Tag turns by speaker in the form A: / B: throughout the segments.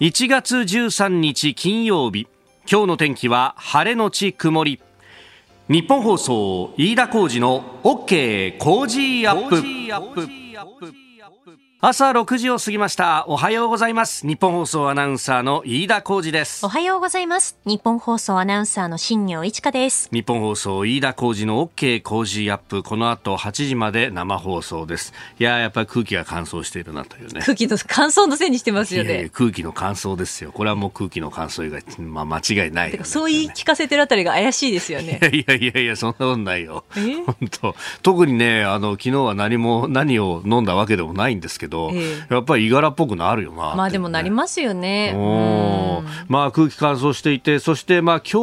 A: 1月13日金曜日。今日の天気は晴れのち曇り。日本放送飯田浩二の OK 工事アップ。朝6時を過ぎました。おはようございます。日本放送アナウンサーの飯田浩二です。
B: おはようございます。日本放送アナウンサーの新業一華です。
A: 日本放送飯田浩二の OK 工事アップ。この後8時まで生放送です。いややっぱり空気が乾燥しているなというね。
B: 空気の乾燥のせいにしてますよね。
A: 空気の乾燥ですよ。これはもう空気の乾燥以外、まあ、間違いない、ね、
B: そう言い聞かせてるあたりが怪しいですよね。
A: いやいやいやそんなことないよ。本当。特にねあの昨日は何も何を飲んだわけでもないんですけど、えー、やっぱりいがらっぽくなるよな、
B: ね、まあでもなりますよね。
A: まあ空気乾燥していて、そしてまあ今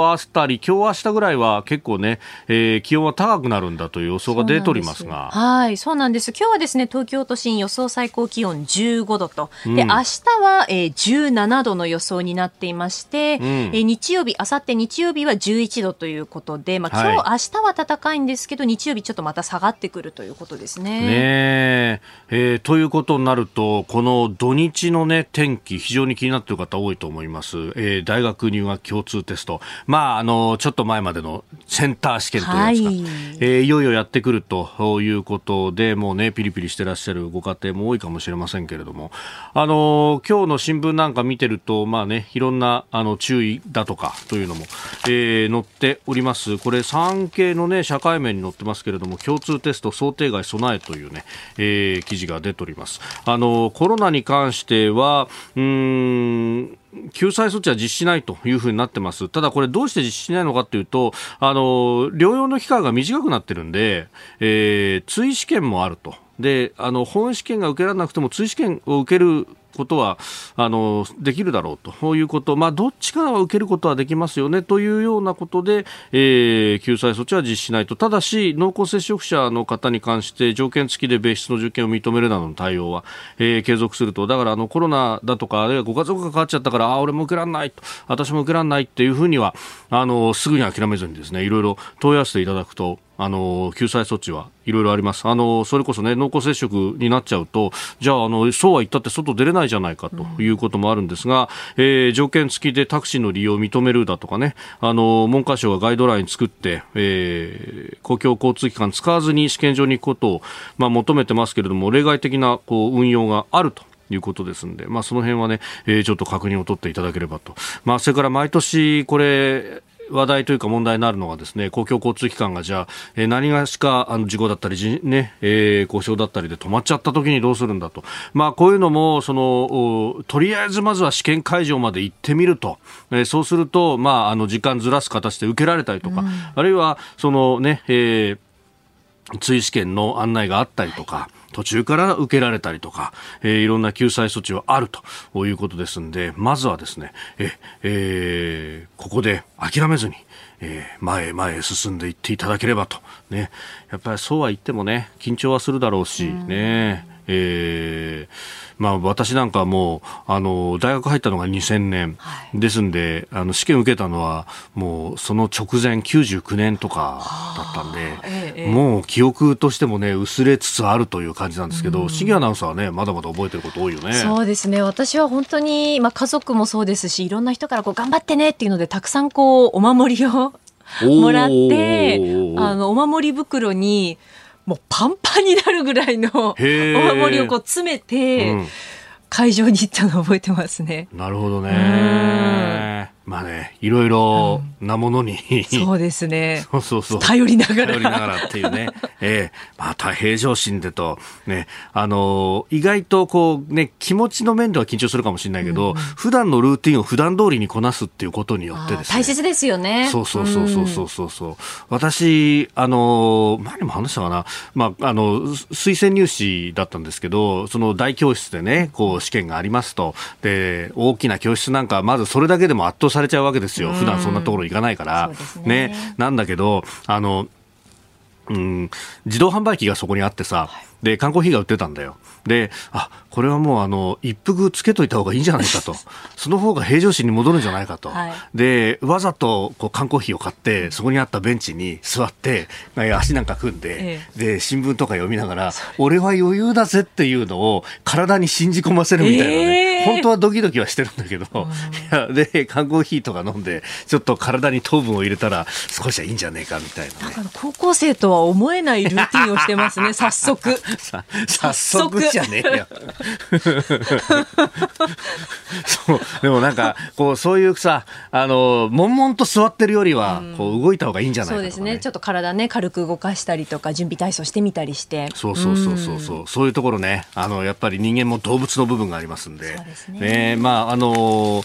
A: 日あたり、今日明日ぐらいは結構ね、えー、気温は高くなるんだという予想が出ておりますが。
B: はい、そうなんです。今日はですね、東京都心予想最高気温15度と、うん、で明日は、えー、17度の予想になっていまして、うん、えー、日曜日、あさって日曜日は11度ということで、まあ今日、はい、明日は暖かいんですけど、日曜日ちょっとまた下がってくるということですね。
A: ねえー、ということになると、この土日のね、天気、非常に気になっている方多いと思います。えー、大学入学共通テスト。まあ、あの、ちょっと前までのセンター試験といいますか、はい、えー、いよいよやってくるということで、もうね、ピリピリしてらっしゃるご家庭も多いかもしれませんけれども、あの、今日の新聞なんか見てると、まあね、いろんな、あの、注意だとかというのも、えー、載っております。これ、産経のね、社会面に載ってますけれども、共通テスト想定外備えというね、えー、記事が出ております。あの、コロナに関しては、うん、救済措置は実施しないというふうになってます。ただこれどうして実施しないのかというと、あの、療養の期間が短くなってるんで、えー、追試験もあると。で、あの、本試験が受けられなくても追試験を受けることはあのできるだろうということ、まあ、どっちかは受けることはできますよね。というようなことで、えー、救済措置は実施しないと、ただし濃厚接触者の方に関して条件付きで別室の受験を認めるなどの対応は、えー、継続すると、だからあのコロナだとか、あるいはご家族がかかっちゃったから、あ俺も受けられないと、私も受けられないっていうふうにはあのすぐに諦めずにですねいろいろ問い合わせていただくと。あの救済措置はいろいろあります。あのそれこそね濃厚接触になっちゃうとじゃああのそうは言ったって外出れないじゃないかということもあるんですが、うん、えー、条件付きでタクシーの利用を認めるだとかねあの文科省がガイドライン作って、えー、公共交通機関使わずに試験場に行くことを、まあ、求めてますけれども例外的なこう運用があるということですんで、まあ、その辺はね、えー、ちょっと確認を取っていただければと。まあ、それから毎年、これ、話題というか問題になるのがですね公共交通機関がじゃあ、えー、何がしかあの事故だったりじ、ねえー、故障だったりで止まっちゃった時にどうするんだと、まあ、こういうのもそのとりあえずまずは試験会場まで行ってみると、えー、そうすると、まあ、あの時間ずらす形で受けられたりとか、うん、あるいはそのね、えー、追試験の案内があったりとか、途中から受けられたりとか、えー、いろんな救済措置はあるということですんで、まずはですね、え、えー、ここで諦めずに、えー、前へ前へ進んでいっていただければと。ね。やっぱりそうは言ってもね、緊張はするだろうし、ね。えーまあ、私なんかもあの大学入ったのが2000年、はい、ですんであの試験受けたのはもうその直前99年とかだったんで、ええ、もう記憶としてもね薄れつつあるという感じなんですけど、シギアナウンサーはねまだまだ覚えてること多いよね。
B: そうですね。私は本当に、まあ、家族もそうですしいろんな人からこう頑張ってねっていうのでたくさんこうお守りをもらってあのお守り袋にもうパンパンになるぐらいのお守りをこう詰めて、会場に行ったの覚えてますね。
A: なるほどね。まあね、いろいろなものに、
B: うん、そうですね。
A: そうそうそう。
B: 頼りながら。
A: 頼りながらっていうね。ええー、また平常心でと、ね、あのー、意外とこうね、気持ちの面では緊張するかもしれないけど、うん、普段のルーティンを普段通りにこなすっていうことによってですね。
B: 大切ですよね。
A: そうそうそうそうそうそうそう、うん、私、あのー、前にも話したかな、まあ、あの、推薦入試だったんですけど、その大教室でね、こう試験がありますと、で、大きな教室なんか、まずそれだけでも圧倒さされちゃうわけですよ、普段そんなところ行かないから。ね、ね、なんだけど、あの、うん、自動販売機がそこにあってさ、で、缶コーヒーが売ってたんだよ。で、あ、これはもうあの、一服つけといた方がいいんじゃないかと。その方が平常心に戻るんじゃないかと。はい、で、わざとこう缶コーヒーを買って、そこにあったベンチに座って、足なんか組んで、ええ、で、新聞とか読みながら、俺は余裕だぜっていうのを体に信じ込ませるみたいなね。えー、本当はドキドキはしてるんだけど、いやで、缶コーヒーとか飲んで、ちょっと体に糖分を入れたら少しはいいんじゃねえかみたいな、ね、
B: 高校生とは思えないルーティンをしてますね、早速。
A: 早速じゃねえよ。そう、でもなんか、こう、そういうさ、あの、悶々と座ってるよりは、こう、動いた方がいいんじゃないか、
B: ね、そうですね。ちょっと体ね、軽く動かしたりとか、準備体操してみたりして。
A: そうそうそうそうそう、うそういうところね、あの、やっぱり人間も動物の部分がありますんで。そうですね。ね。まあ、あの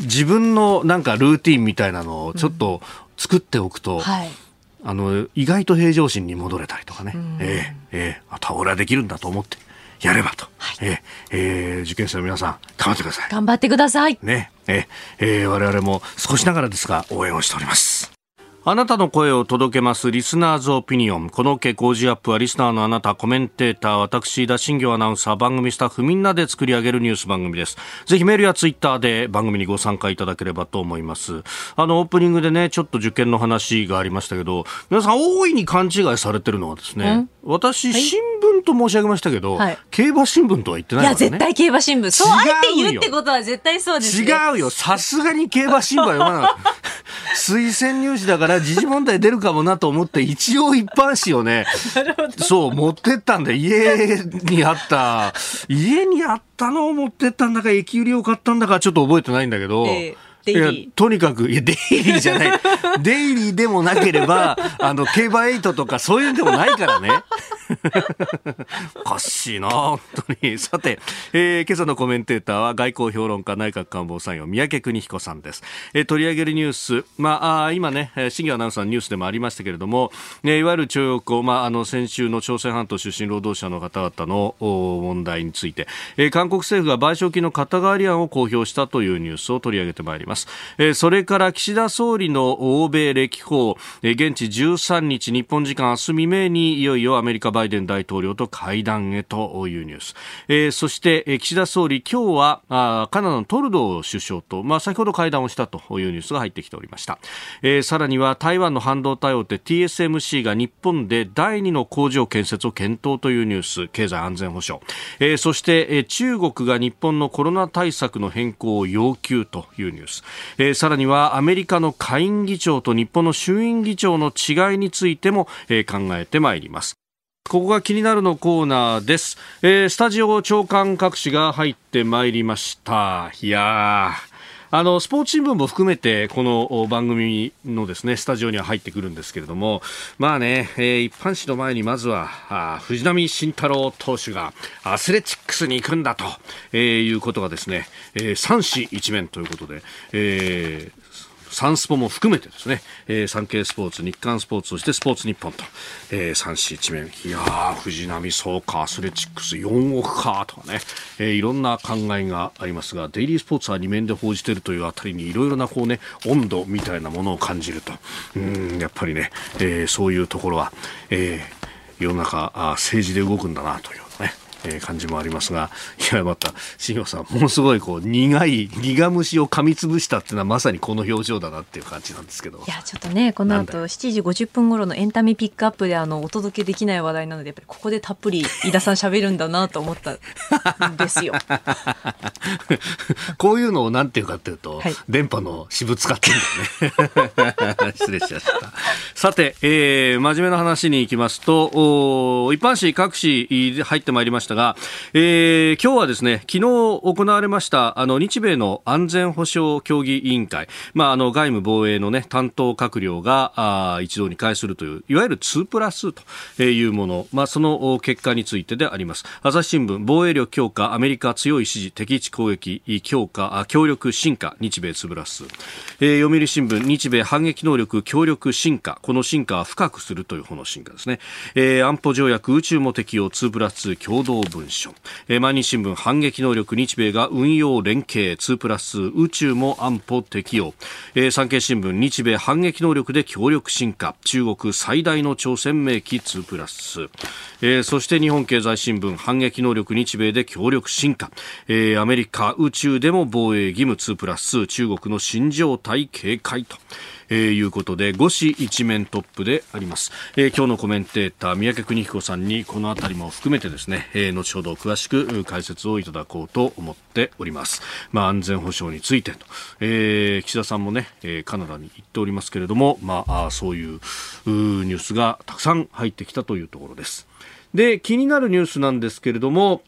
A: 自分のなんかルーティンみたいなのをちょっと作っておくと、うんはい。あの意外と平常心に戻れたりとかね、うん、えー、えー、あとは俺はできるんだと思ってやればと、はい、えー、えー、受験生の皆さん頑張ってください。
B: 頑張ってください。
A: ねええー、我々も少しながらですが応援をしておりますあなたの声を届けますリスナーズオピニオン。この OK 工事アップはリスナーのあなた、コメンテーター、私、田新行アナウンサー、番組スタッフみんなで作り上げるニュース番組です。ぜひメールやツイッターで番組にご参加いただければと思います。あの、オープニングでね、ちょっと受験の話がありましたけど、皆さん大いに勘違いされてるのはですね、私、はい、新聞と申し上げましたけど、はい、競馬新聞とは言ってないね。
B: いや、絶対競馬新聞。そうあえて言うってことは絶対そうです、
A: ね、違うよ。さすがに競馬新聞は読まない。推薦入試だから時事問題出るかもなと思って一応一般紙をね そう持ってったんだ。家にあった。家にあったのを持ってったんだか駅売りを買ったんだかちょっと覚えてないんだけど、えーいやとにかくいやデイリーじゃない。デイリーでもなければあの競馬エイトとかそういうんでもないからね。おかしいな本当に。さて、えー、今朝のコメンテーターは外交評論家内閣官房参与三宅邦彦さんです、えー、取り上げるニュース、まあ、あ今ね新業アナウンサーのニュースでもありましたけれども、ね、いわゆる徴用工、まあ、あの先週の朝鮮半島出身労働者の方々の問題について、えー、韓国政府が賠償金の肩代わり案を公表したというニュースを取り上げてまいります、え、それから岸田総理の欧米歴訪、え、現地13日日本時間明日未明にいよいよアメリカバイデン大統領と会談へというニュース、え、そして、え、岸田総理今日はあカナダのトルドー首相と、まあ、先ほど会談をしたというニュースが入ってきておりました、え、さらには台湾の半導体大手 TSMC が日本で第2の工場建設を検討というニュース経済安全保障、え、そして、え、中国が日本のコロナ対策の変更を要求というニュース、えー、さらにはアメリカの下院議長と日本の衆院議長の違いについても、えー、考えてまいりますここが気になるのコーナーです。えー、スタジオ長官各紙が入ってまいりました。いやあの、スポーツ新聞も含めて、この番組のですね、スタジオには入ってくるんですけれども、まあね、えー、一般紙の前にまずは、あ藤浪晋太郎投手がアスレチックスに行くんだと、えー、いうことがですね、えー、三紙一面ということで、えー、サンスポも含めてですね、えー、産経スポーツ、日刊スポーツ、そしてスポーツ日本と、えー、三紙一面。いやー、藤波そうか、アスレチックス4億か、とかね、えー、いろんな考えがありますが、デイリースポーツは2面で報じているというあたりにいろいろなこうね、温度みたいなものを感じると。うん、やっぱりね、えー、そういうところは、えー、世の中政治で動くんだなという、えー、感じもありますが、いや、また、新庄さん、ものすごいこう、苦い、苦虫を噛みつぶしたっていうのはまさにこの表情だなっていう感じなんですけど。
B: いや、ちょっとね、この後、7時50分頃のエンタメピックアップで、あの、お届けできない話題なので、やっぱりここでたっぷり、飯田さん喋るんだなと思ったんですよ。
A: こういうのをなんていうかっていうと、はい、電波の私物使ってんだよね。失礼しました。さて、えー、真面目な話に行きますと、お一般紙各紙入ってまいりましたしたが、えー、今日はですね、昨日行われました、あの、日米の安全保障協議委員会、まあ、あの、外務防衛のね、担当閣僚が、あ一堂に会するという、いわゆる2プラスというもの、まあ、その結果についてであります。朝日新聞、防衛力強化、アメリカ強い支持、敵地攻撃強化、協力進化、日米2プラス。えー、読売新聞、日米反撃能力協力進化、この進化は深くするという方の進化ですね。えー、安保条約宇宙も適用2プラス2共同文書、えー、毎日新聞反撃能力日米が運用連携。2プラス宇宙も安保適用、えー、産経新聞日米反撃能力で協力進化。中国最大の朝鮮名機。2プラス、えー、そして日本経済新聞反撃能力日米で協力進化、えー、アメリカ宇宙でも防衛義務。2プラス中国の新状態警戒と。えー、いうことで5市一面トップであります、えー、今日のコメンテーター三宅邦彦さんにこのあたりも含めてですね、えー、後ほど詳しく解説をいただこうと思っております、まあ、安全保障についてと、えー、岸田さんもね、えー、カナダに行っておりますけれども、まあ、そういうニュースがたくさん入ってきたというところです。で気になるニュースなんですけれども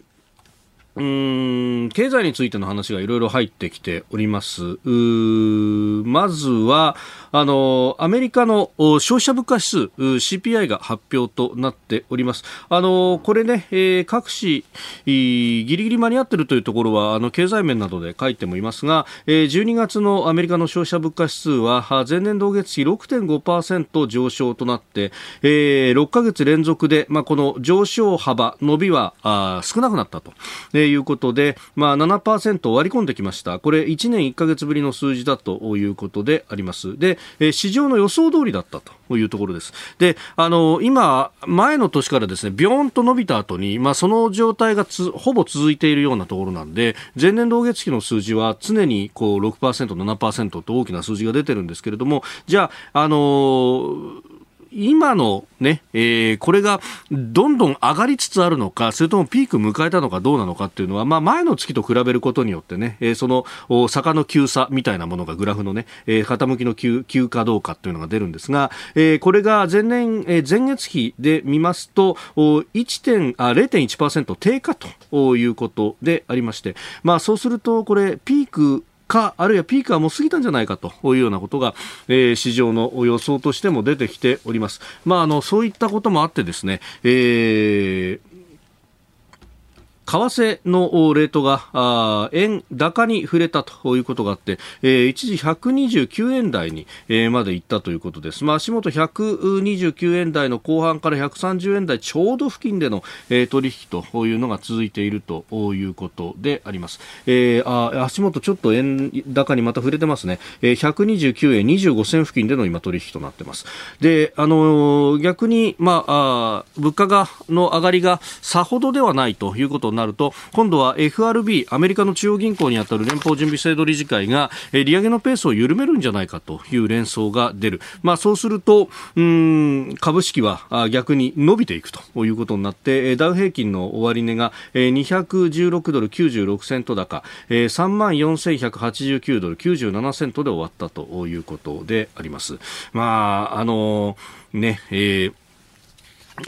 A: うん経済についての話がいろいろ入ってきております。まずは、あの、アメリカの消費者物価指数、CPI が発表となっております。あの、これね、えー、各紙、ギリギリ間に合ってるというところは、あの、経済面などで書いてもいますが、えー、12月のアメリカの消費者物価指数は、前年同月比6.5%上昇となって、えー、6ヶ月連続で、まあ、この上昇幅、伸びはあ少なくなったと。えーいうことで、まあ7%割り込んできました。これ1年1ヶ月ぶりの数字だということであります。で、市場の予想通りだったというところです。で、あの、今、前の年からですね、ビョーンと伸びた後に、まあその状態がつほぼ続いているようなところなんで、前年同月期の数字は常にこう6%、7%と大きな数字が出てるんですけれども、じゃあ、あのー今のね、えー、これがどんどん上がりつつあるのか、それともピーク迎えたのかどうなのかっていうのは、まあ前の月と比べることによってね、えー、その坂の急さみたいなものがグラフのね、えー、傾きの急急かどうかっていうのが出るんですが、えー、これが前年、えー、前月比で見ますと、1点、あ、0.1%低下ということでありまして、まあそうするとこれピークか、あるいはピークはもう過ぎたんじゃないかというようなことが、えー、市場の予想としても出てきております。まあ、あの、そういったこともあってですね、えー、為替のレートが円高に触れたということがあって、えー、一時129円台に、えー、まで行ったということです。まあ、足元129円台の後半から130円台ちょうど付近での、えー、取引というのが続いているということであります。えー、あ足元ちょっと円高にまた触れてますね。えー、129円25銭付近での今取引となってます。で、あのー、逆に、まあ、あ物価がの上がりがさほどではないということなると今度は FRB アメリカの中央銀行にあたる連邦準備制度理事会が利上げのペースを緩めるんじゃないかという連想が出る、まあ、そうするとうん株式は逆に伸びていくということになってダウ平均の終値が216ドル96セント高3万4189ドル97セントで終わったということであります。まああのねえー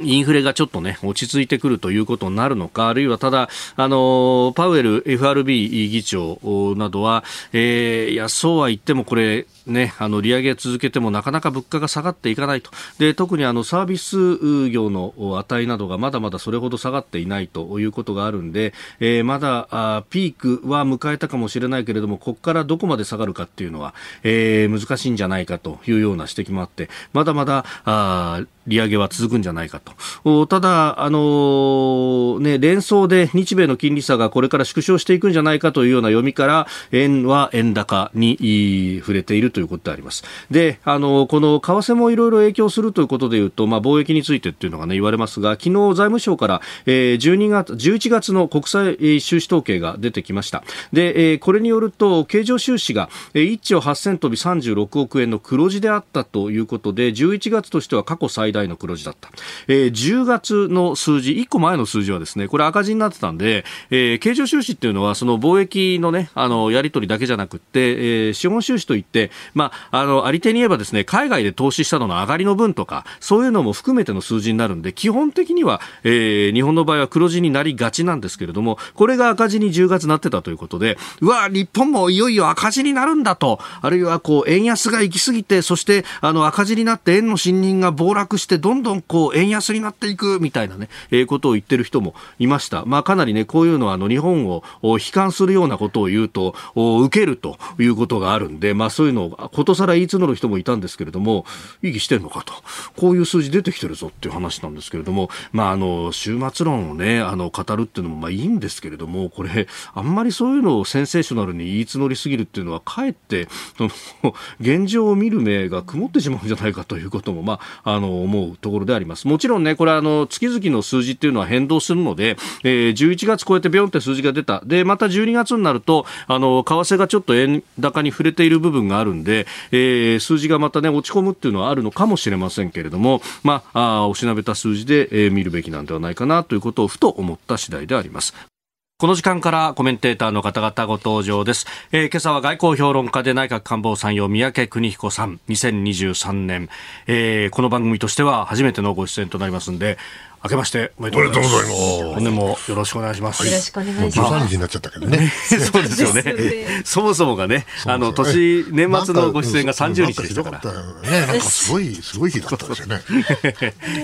A: インフレがちょっとね、落ち着いてくるということになるのか、あるいはただ、あの、パウエル FRB 議長などは、えー、いや、そうは言ってもこれ、ね、あの利上げ続けてもなかなか物価が下がっていかないと。で特にあのサービス業の値などがまだまだそれほど下がっていないということがあるんで、えー、まだあピークは迎えたかもしれないけれどもここからどこまで下がるかっていうのは、えー、難しいんじゃないかというような指摘もあってまだまだあ利上げは続くんじゃないかとただ、あのー、ね、連想で日米の金利差がこれから縮小していくんじゃないかというような読みから円は円高に触れているということであります。で、あの、この為替もいろいろ影響するということでいうと、まあ、貿易についてっていうのがね、言われますが、昨日財務省から、えー、12月、11月の国際収支統計が出てきました。で、えー、これによると、経常収支が、1兆8000飛び36億円の黒字であったということで、11月としては過去最大の黒字だった。えー、10月の数字、1個前の数字はですね、これ赤字になってたんで、えー、経常収支っていうのは、その貿易のね、あの、やり取りだけじゃなくて、えー、資本収支といって、まあ、あの、あり手に言えばですね、海外で投資したのの上がりの分とか、そういうのも含めての数字になるんで、基本的には、えー、日本の場合は黒字になりがちなんですけれども、これが赤字に10月なってたということで、うわ、日本もいよいよ赤字になるんだと、あるいはこう、円安が行き過ぎて、そして、あの、赤字になって円の信任が暴落してしてどんどんこう円安になっていくみたいなね、えー、ことを言ってる人もいました。まあ、かなりね、こういうのはあの日本を悲観するようなことを言うと、受けるということがあるんで、まあ、そういうのをことさら言い募る人もいたんですけれども、意義してんのかと、こういう数字出てきてるぞっていう話なんですけれども、まあ、あの、終末論をね、あの、語るっていうのもまあいいんですけれども、これ、あんまりそういうのをセンセーショナルに言い募りすぎるっていうのは、かえって、現状を見る目が曇ってしまうんじゃないかということも、まあ、あの、思うところであります。もちろんね、これあの、月々の数字っていうのは変動するので、えー、11月超えてビョンって数字が出た。で、また12月になると、あの、為替がちょっと円高に触れている部分があるんで、えー、数字がまたね、落ち込むっていうのはあるのかもしれませんけれども、まあ、あおしなべた数字で、えー、見るべきなんではないかなということをふと思った次第であります。この時間からコメンテーターの方々ご登場です。えー、今朝は外交評論家で内閣官房参与三宅邦彦さん、2023年、えー、この番組としては初めてのご出演となりますんで、明けましておめでとうございます。本年もよろしくお願いします。
B: よろしくお願いします。
C: 日になっちゃったけどね。
A: そうですよね。そもそもがね、あの年年末のご出演が30日でしたから。
C: ね、なんかすごいすごい日だったですよね。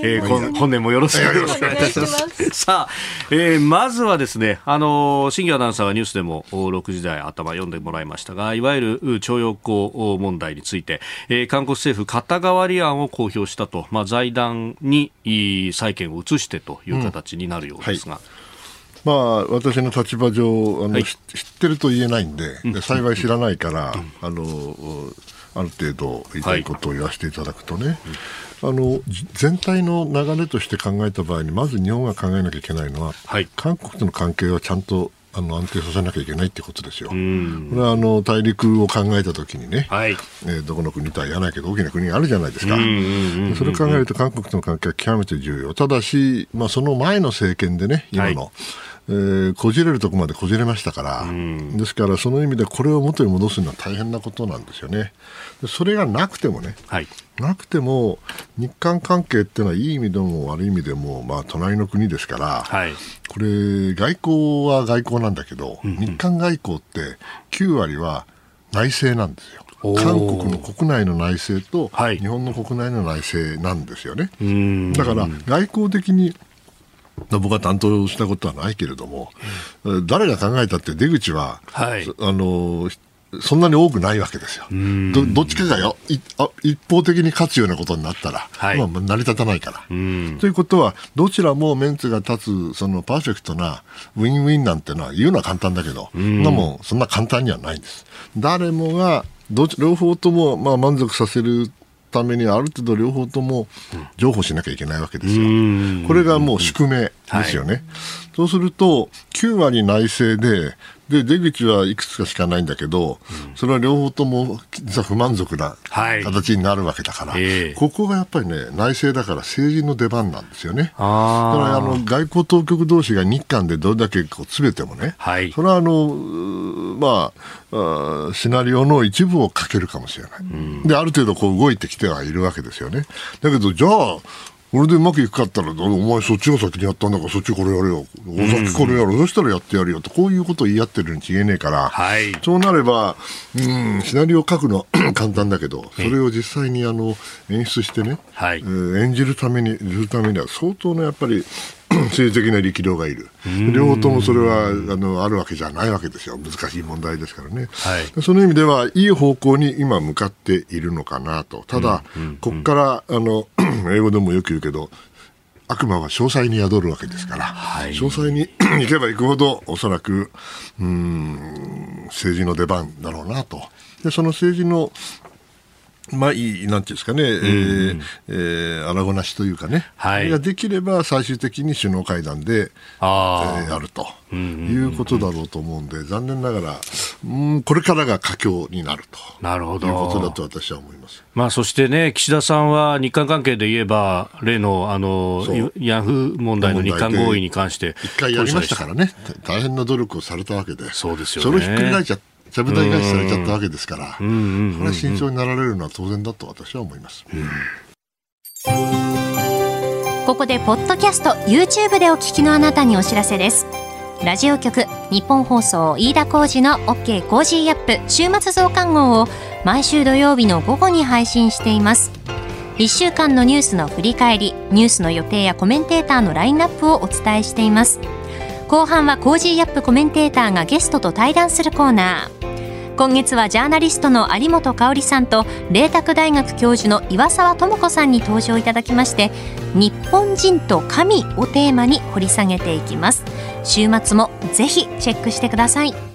A: えー、本年もよろしくお願いいたします。さあ、えー、まずはですね、あの新業アナウンサーはニュースでも6時台頭読んでもらいましたが、いわゆる徴用工問題について、えー、韓国政府肩代わり案を公表したと、まあ財団に債権を移してという形になるようですが。
C: まあ、私の立場上あの、はい、知ってると言えないんで、で幸い知らないから、あのある程度言いことを言わせていただくとね、はい、あの全体の流れとして考えた場合にまず日本が考えなきゃいけないのは、はい、韓国との関係はちゃんとあの安定させなきゃいけないってことですよ。これはあの大陸を考えたときにね、はい、えー、どこの国とは言わないけど大きな国があるじゃないですか。それを考えると韓国との関係は極めて重要。ただし、まあ、その前の政権でね、今の、はいえー、こじれるところまでこじれましたから、ですからその意味でこれを元に戻すのは大変なことなんですよね。それがなくてもね、はい、なくても日韓関係っていうのはいい意味でも悪い意味でも、まあ、隣の国ですから、はい、これ外交は外交なんだけど、うんうん、日韓外交って9割は内政なんですよ。韓国の国内の内政と日本の国内の内政なんですよね。はい、だから外交的に僕は担当したことはないけれども、うん、誰が考えたって出口は、はい、あのそんなに多くないわけですよ。どどっちかがよ一方的に勝つようなことになったら、はい、まあ、成り立たないから。ということは、どちらもメンツが立つ、そのパーフェクトなウィンウィンなんてのは言うのは簡単だけど、そんなもん、そんな簡単にはないんです。誰もがど両方ともまあ満足させるためにある程度両方とも譲歩しなきゃいけないわけですよ。これがもう宿命ですよね。はい、そうすると9割内政でで出口はいくつかしかないんだけど、それは両方とも実は不満足な形になるわけだから、はいえー、ここがやっぱりね内政だから政治の出番なんですよね。だからあの外交当局同士が日韓でどれだけこう詰めてもね、はい、それはあのまあシナリオの一部をかけるかもしれない。である程度こう動いてきてはいるわけですよね。だけどじゃあこれでうまくいくかったら、お前そっちが先にやったんだから、そっちこれやるよ。お先これやる。そしたらやってやるよと、こういうことを言い合ってるに違えねえから、はい、そうなれば、うん、シナリオを書くのは 簡単だけど、それを実際にあの演出してね、はい、えー、演じるために、するためには相当のやっぱり、政治的な力量がいる、両方ともそれはあのあるわけじゃないわけですよ、難しい問題ですからね、はい、その意味ではいい方向に今、向かっているのかなと、ただ、ここからあの 英語でもよく言うけど、悪魔は詳細に宿るわけですから、はい、詳細に 行けば行くほど、おそらくうん政治の出番だろうなと。でその政治のまあいい、なんていうんですかね、うん、えー、えー、荒ごなしというかね、はい、ができれば最終的に首脳会談で、あえー、やると。いうことだろうと思うんで、残念ながら、うん、これからが佳境になると。なるほど。いうことだと私は思います。
A: まあ、そしてね、岸田さんは日韓関係で言えば、例のあの慰安婦問題の日韓合意に関して、
C: 一回やりましたからね、大変な努力をされたわけで、
A: そうですよ
C: ね、それをひっくり返っちゃって、ちゃぶ台返しされちゃったわけですから、これは慎重になられるのは当然だと私は思います。
B: ここでポッドキャスト YouTube でお聞きのあなたにお知らせです。ラジオ局日本放送飯田浩司の OK コージーアップ週末増刊号を毎週土曜日の午後に配信しています。1週間のニュースの振り返りニュースの予定やコメンテーターのラインナップをお伝えしています後半は Cozy up コメンテーターがゲストと対談するコーナー。今月はジャーナリストの有本香さんと麗澤大学教授の岩澤知子さんに登場いただきまして日本人と神をテーマに掘り下げていきます。週末もぜひチェックしてください。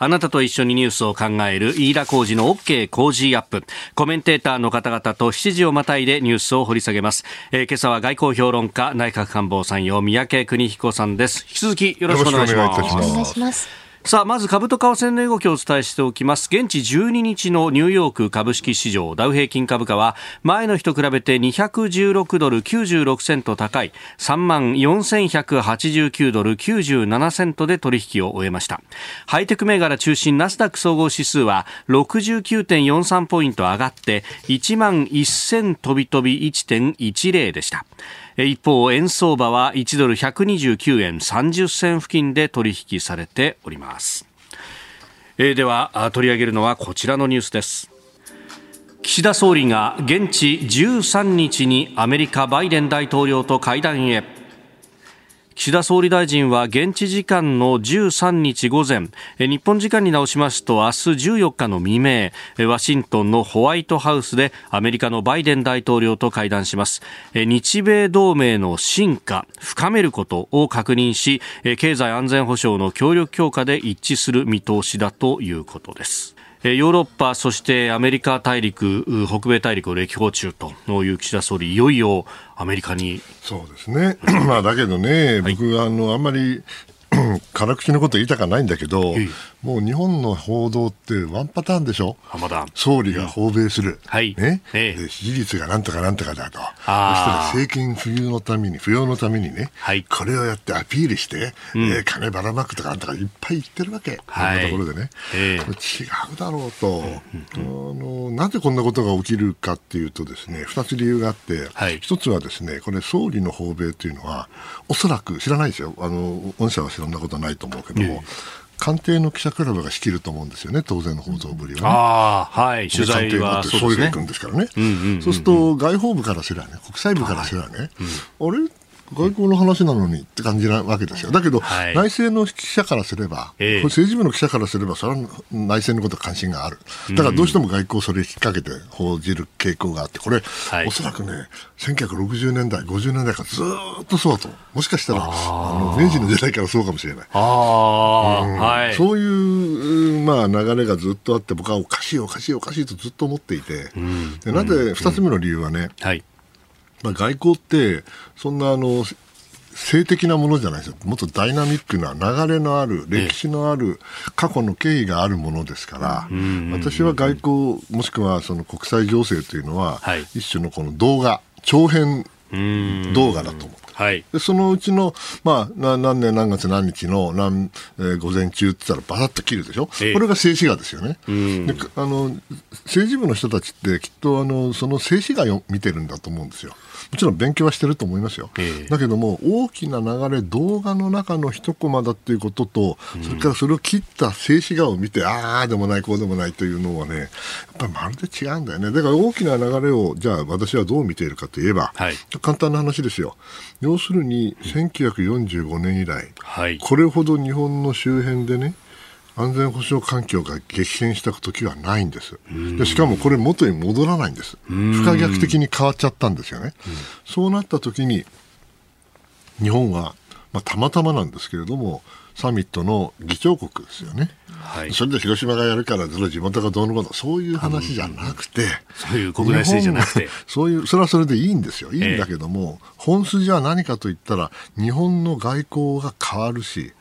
A: あなたと一緒にニュースを考える飯田浩二の OK 工事アップ。コメンテーターの方々と7時をまたいでニュースを掘り下げます。えー、今朝は外交評論家、内閣官房参与、三宅邦彦さんです。引き続きよろしくお願いします。さあまず株と為替の動きをお伝えしておきます。現地12日のニューヨーク株式市場ダウ平均株価は前の日と比べて216ドル96セント高い。3万4189ドル97セントで取引を終えました。ハイテク銘柄中心ナスダック総合指数は69.43ポイント上がって1万1000飛び飛び1.10でした。一方、円相場は1ドル129円30銭付近で取引されております。え、では、取り上げるのはこちらのニュースです。岸田総理が現地13日にアメリカバイデン大統領と会談へ。岸田総理大臣は現地時間の13日午前日本時間に直しますと明日14日の未明ワシントンのホワイトハウスでアメリカのバイデン大統領と会談します。日米同盟の進化深めることを確認し経済安全保障の協力強化で一致する見通しだということです。ヨーロッパ、そしてアメリカ大陸、北米大陸を歴訪中という岸田総理、いよいよアメリカに。
C: そうですね。まあ、だけどね、僕、はあの、あんまり 辛口のこと言いたかないんだけど、もう日本の報道ってワンパターンでしょ、総理が訪米する、うんはい。ね？ええ、支持率がなんとかなんとかだと、そしたら政権浮遊のために、浮揚のためにね、はい、これをやってアピールして、うん、えー、金ばらまくとかなんとかいっぱい言ってるわけ、はい、こんなところでね、え違うだろうと、あの、なぜこんなことが起きるかっていうとですね、2つ理由があって、はい、1つはですね、これ、総理の訪米というのは、おそらく知らないですよ、あの御社はそんなことはないと思うけども、官邸の記者クラブが仕切ると思うんですよね、当然の報道ぶりは、ね、
A: あはい、取材は
C: そうですね。そうですからね。そうすると、外交部からすればね、国際部からすればね、はい、あれ外交の話なのにって感じなわけですよ。だけど、はい、内政の記者からすれば、えー、政治部の記者からすれば、それは内政のこと関心がある。だからどうしても外交それ引っ掛けて報じる傾向があって、これ、はい、おそらくね、1960年代、50年代からずっとそうだと。もしかしたら、あの明治の時代からそうかもしれない。あうん。はい、そういう、まあ、流れがずっとあって、僕はおかしい、おかしい、おかしいとずっと思っていて、うん、でなぜ、二つ目の理由はね、はいまあ、外交ってそんなあの性的なものじゃないですよ。もっとダイナミックな流れのある、歴史のある、過去の経緯があるものですから、私は外交、もしくはその国際情勢というのは、一種のこの動画、長編動画だと思う。はい、でそのうちの、まあ、何年何月何日の何、えー、午前中って言ったらバサッと切るでしょ、えこれが静止画ですよね。であの政治部の人たちってきっとあのその静止画を見てるんだと思うんですよ。もちろん勉強はしてると思いますよ、えー、だけども大きな流れ動画の中の一コマだっていうことと、それからそれを切った静止画を見てああでもないこうでもないというのはねやっぱりまるで違うんだよね。だから大きな流れをじゃあ私はどう見ているかといえば、はい、簡単な話ですよ。要するに1945年以来、はい、これほど日本の周辺でね安全保障環境が激変した時はないんです。でしかもこれ元に戻らないんです。不可逆的に変わっちゃったんですよね。そうなった時に日本は、まあ、たまたまなんですけれどもサミットの議長国ですよね。はい、それで広島がやるからずっと地元がどうのこうのそういう話じゃなくて、
A: そういう国内政治じゃなくて
C: そういうそれはそれでいいんですよいいんだけども、えー、本筋は何かといったら日本の外交が変わるし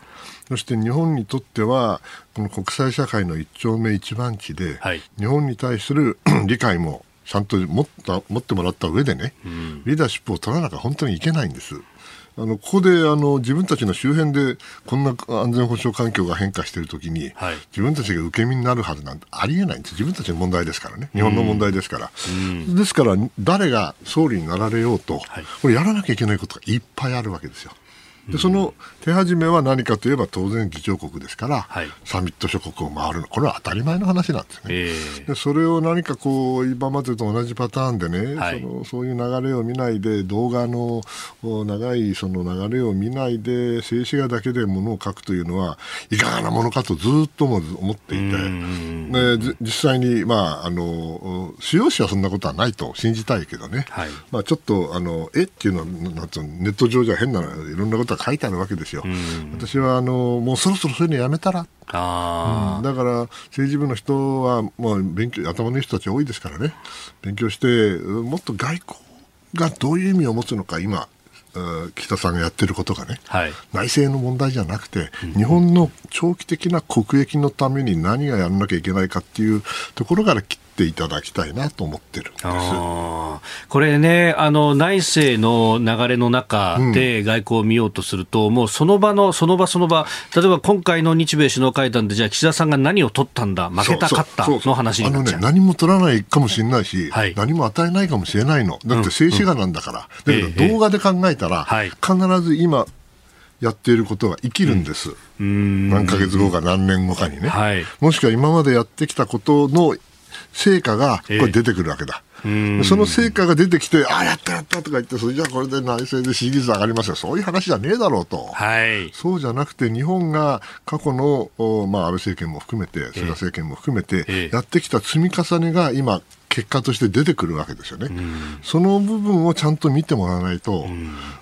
C: そして日本にとってはこの国際社会の一丁目一番地で、はい、日本に対する 理解もちゃんと持った持ってもらった上でね、うん、リーダーシップを取らなきゃ本当にいけないんです。あのここであの自分たちの周辺でこんな安全保障環境が変化しているときに、はい、自分たちが受け身になるはずなんてありえないんです。自分たちの問題ですからね。日本の問題ですから、うん、ですから誰が総理になられようと、はい、これやらなきゃいけないことがいっぱいあるわけですよ。でその手始めは何かといえば当然議長国ですから、
A: はい。
C: サミット諸国を回るのこれは当たり前の話なんですね。
A: ええ。
C: でそれを何かこう今までと同じパターンでね、
A: はい。
C: そのそういう流れを見ないで動画のお長いその流れを見ないで静止画だけでものを書くというのはいかがなものかとずっとも思っていて、でじ実際に、まあ、あの主要紙はそんなことはないと信じたいけどね、
A: はい。
C: まあ、ちょっとあのえっていうのはなんつうのネット上じゃ変ないろんなことが書いてあるわけですよ。私はあのもうそろそろそういうのやめたら。
A: ああ、
C: だから政治部の人は、まあ、勉強頭のいい人たち多いですからね。勉強してうんもっと外交がどういう意味を持つのか今うん岸田さんがやってることがね、
A: はい。
C: 内政の問題じゃなくて、日本の長期的な国益のために何がやらなきゃいけないかっていうところから切っていただきたいなと思ってるんです。
A: これね、あの内政の流れの中で外交を見ようとすると、もうその場の、その場その場、例えば今回の日米首脳会談で、じゃあ岸田さんが何を取ったんだ、負けた、
C: そう
A: 勝ったの話になっちゃう。
C: あのね、何も取らないかもしれないし、
A: はい
C: 何も与えないかもしれないの。だって静止画なんだから。だけ
A: ええ
C: ど動画で考えたら、
A: はい
C: 必ず今やっていることが生きるんです。何ヶ月後か何年後かにね。
A: はい
C: もしくは今までやってきたことの成果がこ
A: ええ
C: れ出てくるわけだ。でその成果が出てきて、ああ、やったやったとか言って、それじゃあこれで内政で支持率上がりますよ。そういう話じゃねえだろうと。
A: はい。
C: そうじゃなくて、日本が過去の、おまあ、安倍政権も含めて、菅政権も含めて、
A: ええ
C: やってきた積み重ねが今、結果として出てくるわけですよね。その部分をちゃんと見てもらわないと、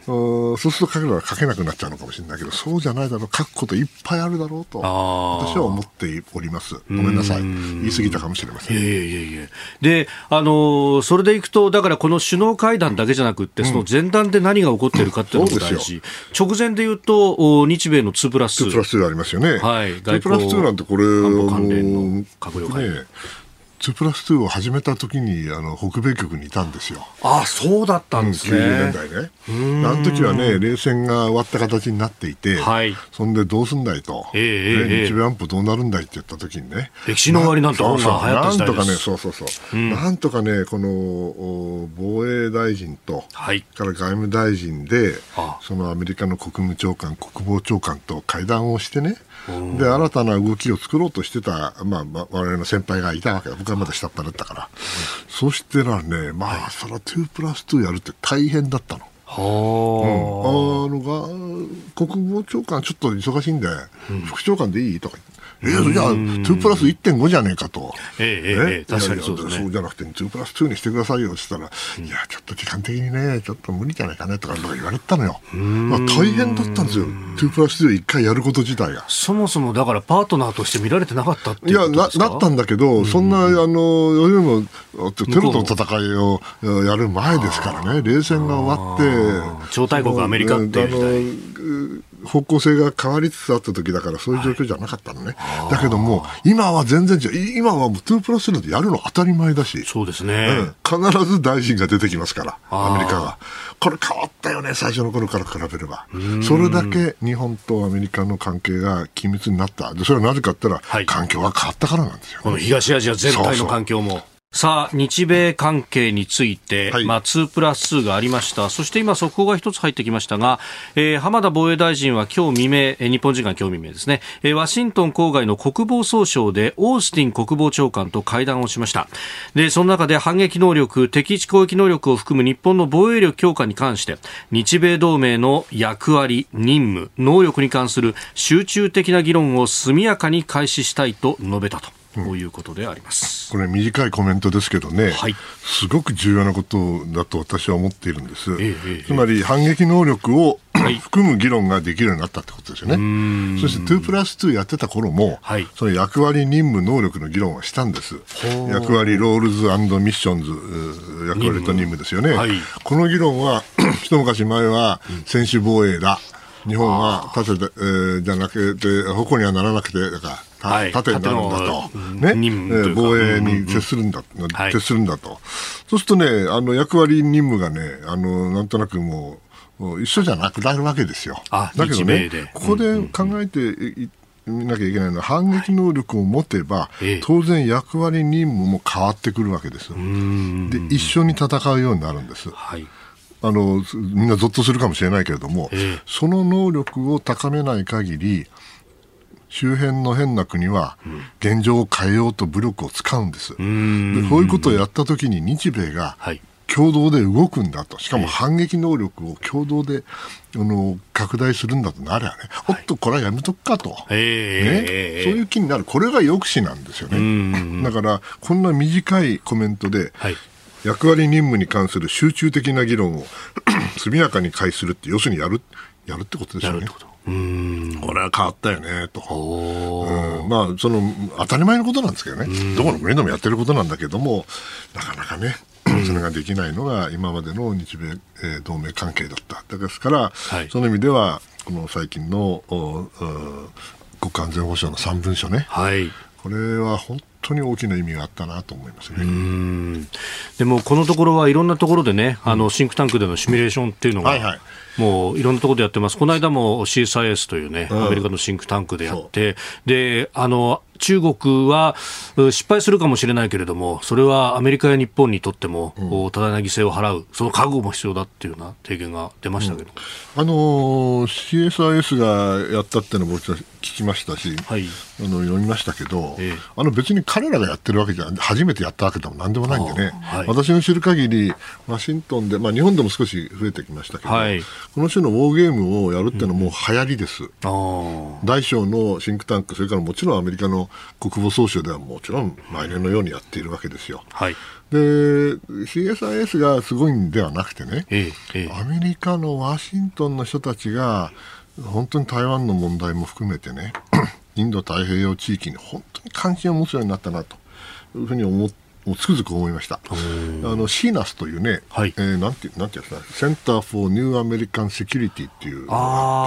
C: おそうすると書けるは書けなくなっちゃうのかもしれないけど、そうじゃないだろう、書くこといっぱいあるだろうと、私は思っております。ごめんなさい。言い過ぎたかもしれません。
A: いえいえいえ。で、あのーそれでいくと、だからこの首脳会談だけじゃなくって、その前段で何が起こっているかっていうのも大事、直前で言うと、お日米の2プラス。
C: 2プラス2ありますよね。
A: はい。
C: 2プラス2なんてこれ、
A: 関連の閣僚会。議
C: ね2プラス2を始めた時にあの北米局にいたんですよ。
A: あそうだったんですね。
C: 90年代ね。あの時はね、冷戦が終わった形になっていて、
A: はい。
C: そんでどうすんだいと、
A: ええ
C: ね
A: ええ。
C: 日米安保どうなるんだいって言った時にね、
A: 歴史の終わりなんて
C: そうそう
A: 本が流行った時代です。
C: なんとかね、そうそうそう、なんとかね、このお防衛大臣と、
A: はい。
C: から外務大臣で
A: あ、
C: そのアメリカの国務長官、国防長官と会談をしてね、で新たな動きを作ろうとしてた、まあ、まあ我々の先輩がいたわけだ、僕はまだ下っ端だったから、そしてらね、まあ、それは2プラス2やるって大変だったの。あ。
A: は
C: のが国防長官、ちょっと忙しいんで、副長官でいい？とか言って、えー、じゃあ、2プラス1.5じゃねえかと、
A: ええええええ確かにそうですね。
C: そうじゃなくて、2プラス2にしてくださいよって言ったら、いや、ちょっと時間的にね、ちょっと無理じゃないかねとか言われたのよ、まあ、大変だったんですよ、2プラス2を1回やること自体が。
A: そもそもだからパートナーとして見られてなかったってい
C: やななったんだけど、そんな、あの、よりも、テロとの戦いをやる前ですからね、冷戦が終わって、
A: 超大国アメリカっていう時代
C: 方向性が変わりつつあった時だから、そういう状況じゃなかったのね。だけども、今は全然違う。い今はもう2プラスなんてやるの当たり前だし。
A: そうです
C: う
A: ね
C: ん。必ず大臣が出てきますから、アメリカが。これ変わったよね、最初の頃から比べれば。それだけ日本とアメリカの関係が緊密になった。でそれはなぜかって言ったら、
A: はい
C: 環境が変わったからなんですよ。
A: この東アジア全体の環境も。さあ、日米関係について、
C: はい
A: まあ、2プラス2がありました。そして今、速報が一つ入ってきましたが、えー浜田防衛大臣は今日未明、えー日本時間今日未明ですね、えーワシントン郊外の国防総省でオースティン国防長官と会談をしました。で、その中で反撃能力、敵地攻撃能力を含む日本の防衛力強化に関して、日米同盟の役割、任務、能力に関する集中的な議論を速やかに開始したいと述べたと。こういうことであります。
C: これ短いコメントですけどね、
A: はい
C: すごく重要なことだと私は思っているんです。
A: ええええ
C: つまり反撃能力を、
A: はい
C: 含む議論ができるようになったってことですよね。そして2プラス2やってた頃も、
A: はい
C: その役割、任務、能力の議論はしたんです。役割、 roles missions、うー役割と任務ですよね。
A: はい
C: この議論は、一昔前は専守防衛だ。日本は盾で、えーじゃなくて、矛にはならなくて、だから、た
A: はい
C: 盾になるんだと。ね、
A: と
C: 防衛に徹するんだ、
A: はい
C: 徹するんだと。そうするとね、あの役割任務がね、あのなんとなくもう、一緒じゃなくなるわけですよ。
A: あ
C: だけどねここで考えてい見なきゃいけないのは、反撃能力を持てば、
A: ええ
C: 当然役割任務も変わってくるわけです。で、一緒に戦うようになるんです。
A: はい。
C: あのみんなぞっとするかもしれないけれども、
A: ええ
C: その能力を高めない限り周辺の変な国は現状を変えようと武力を使うんです。でそういうことをやったときに日米が
A: はい。
C: 共同で動くんだと、しかも反撃能力を共同であの拡大するんだとなればね、おっと、これはやめとくかと。ね、
A: ええ
C: そういう気になる、これが抑止なんですよね。だから、こんな短いコメントで、
A: はい。
C: 役割任務に関する集中的な議論を 速やかに開始するって、要するにやるやるってことですよね。これは変わったよねと。うんまあ、その当たり前のことなんですけどね、どこの国でもやってることなんだけども、なかなかね、それができないのが今までの日米、えー同盟関係だった。ですから、
A: はい
C: その意味では、この最近の国家安全保障の3文書ね、
A: はい。
C: これは本当に大きな意味があったなと思いますね。
A: でもこのところはいろんなところでね、あのシンクタンクでのシミュレーションっていうのが、
C: はいはい。
A: もういろんなところでやってます、この間も CSIS というね、
C: うん。
A: アメリカのシンクタンクでやって、であの中国はう失敗するかもしれないけれども、それはアメリカや日本にとっても、こう多大な犠牲を払う、その覚悟も必要だっていうような提言が出ましたけど、
C: あのー CSIS がやったっていうのも聞きましたし、
A: はい。
C: あの読みましたけど、
A: ええ。
C: あの別に彼らがやってるわけじゃ初めてやったわけでもなんでもないんでね、
A: あはい。
C: 私の知る限りワシントンで、まあ、日本でも少し増えてきましたけど、
A: はい。
C: この種のウォーゲームをやるっていうのはもう流行りです。
A: あー。
C: 大小のシンクタンク、それからもちろんアメリカの国防総省ではもちろん毎年のようにやっているわけですよ。
A: はい
C: で、CSIS がすごいんではなくてね、
A: ええええ
C: アメリカのワシントンの人たちが、本当に台湾の問題も含めてね、インド太平洋地域に本当に関心を持つようになったなというふうに思っもうつくづく思いました。あの、シーナスというね、
A: はい。
C: えーなんて、なんていうんですか、センター・フォー・ニュー・アメリカン・セキュリティっていうのがあ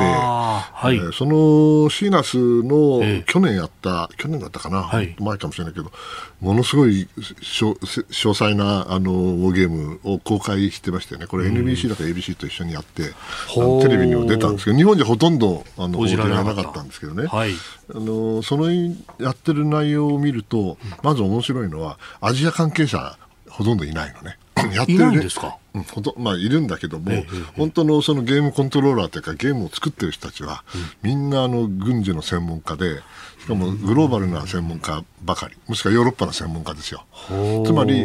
C: って、
A: はい。
C: えーそのシーナスの
A: ええ。
C: 去年やった、去年だったかな、
A: はい。
C: 前かもしれないけど、ものすごい詳細なあのウォーゲームを公開してましたよね、これ、NBC だか ABC と一緒にやって、
A: う
C: テレビにも出たんですけど、日本じゃほとんどあの
A: 報じ
C: られ
A: られなかった。
C: なかったんですけどね、
A: はい
C: あのそのやってる内容を見ると、まず面白いのは、アジア関係者、ほとんどいないのね。やって
A: い
C: る
A: ないんですか？
C: うんほとまあ、いるんだけども、
A: ええええ
C: 本当のそのゲームコントローラーというか、ゲームを作ってる人たちは、みんなあの軍事の専門家で、しかもグローバルな専門家ばかり、もしくはヨーロッパの専門家ですよ。つまり、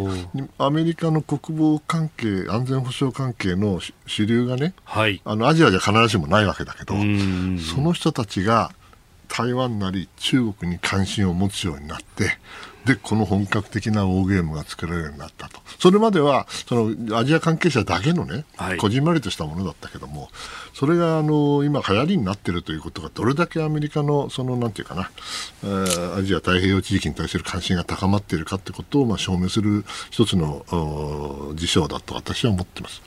C: アメリカの国防関係、安全保障関係の主主流がね、
A: はい。
C: あのアジアじゃ必ずしもないわけだけど、
A: ん。
C: その人たちが台湾なり中国に関心を持つようになって、で、この本格的なウォーゲームが作られるようになったと。それまでは、そのアジア関係者だけのね、
A: はい
C: こじんまりとしたものだったけども、それがあの今流行りになっているということが、どれだけアメリカの、そのなんていうかな、えーアジア太平洋地域に対する関心が高まっているかということをまあ証明する一つのお事象だと私は思ってます。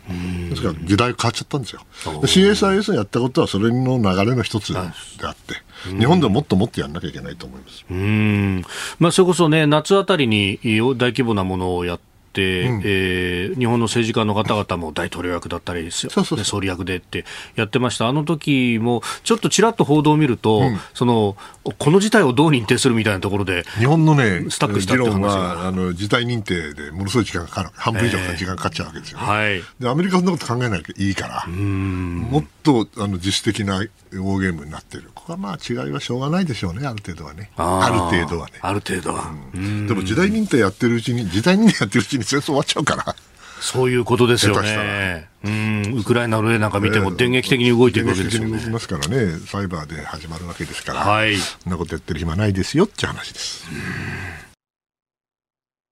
C: ですから時代変わっちゃったんですよ。で CSIS がやったことはそれの流れの一つであって、日本でももっともっとやんなきゃいけないと思います。
A: うんまあ、それこそね、夏あたりに大規模なものをやって、えー日本の政治家の方々も大統領役だったり、
C: そうそうそう。
A: ね総理役でってやってました、あの時もちょっとちらっと報道を見ると、そのこの事態をどう認定するみたいなところで、
C: 日本のね、
A: スタックしたって話が。
C: はあの事態認定でものすごい時間がかかる、半分以上から時間かかっちゃうわけですよ、ね。
A: はい。
C: でアメリカはそんなこと考えないでいいから、もっとあの自主的なウォーゲームになってる、ここはまあ違いはしょうがないでしょうね、ある程度はね。ある程度はね。
A: ある程度は、
C: でも時代認定やってるうちに、時代認定やってるうちに戦争終わっちゃうから。
A: そういうことですよね。うん、ウクライナの例なんか見ても電撃的に動いていくわけですよね
C: 電撃的に動き。ますからね、サイバーで始まるわけですから、
A: はい。
C: そんなことやってる暇ないですよって話です。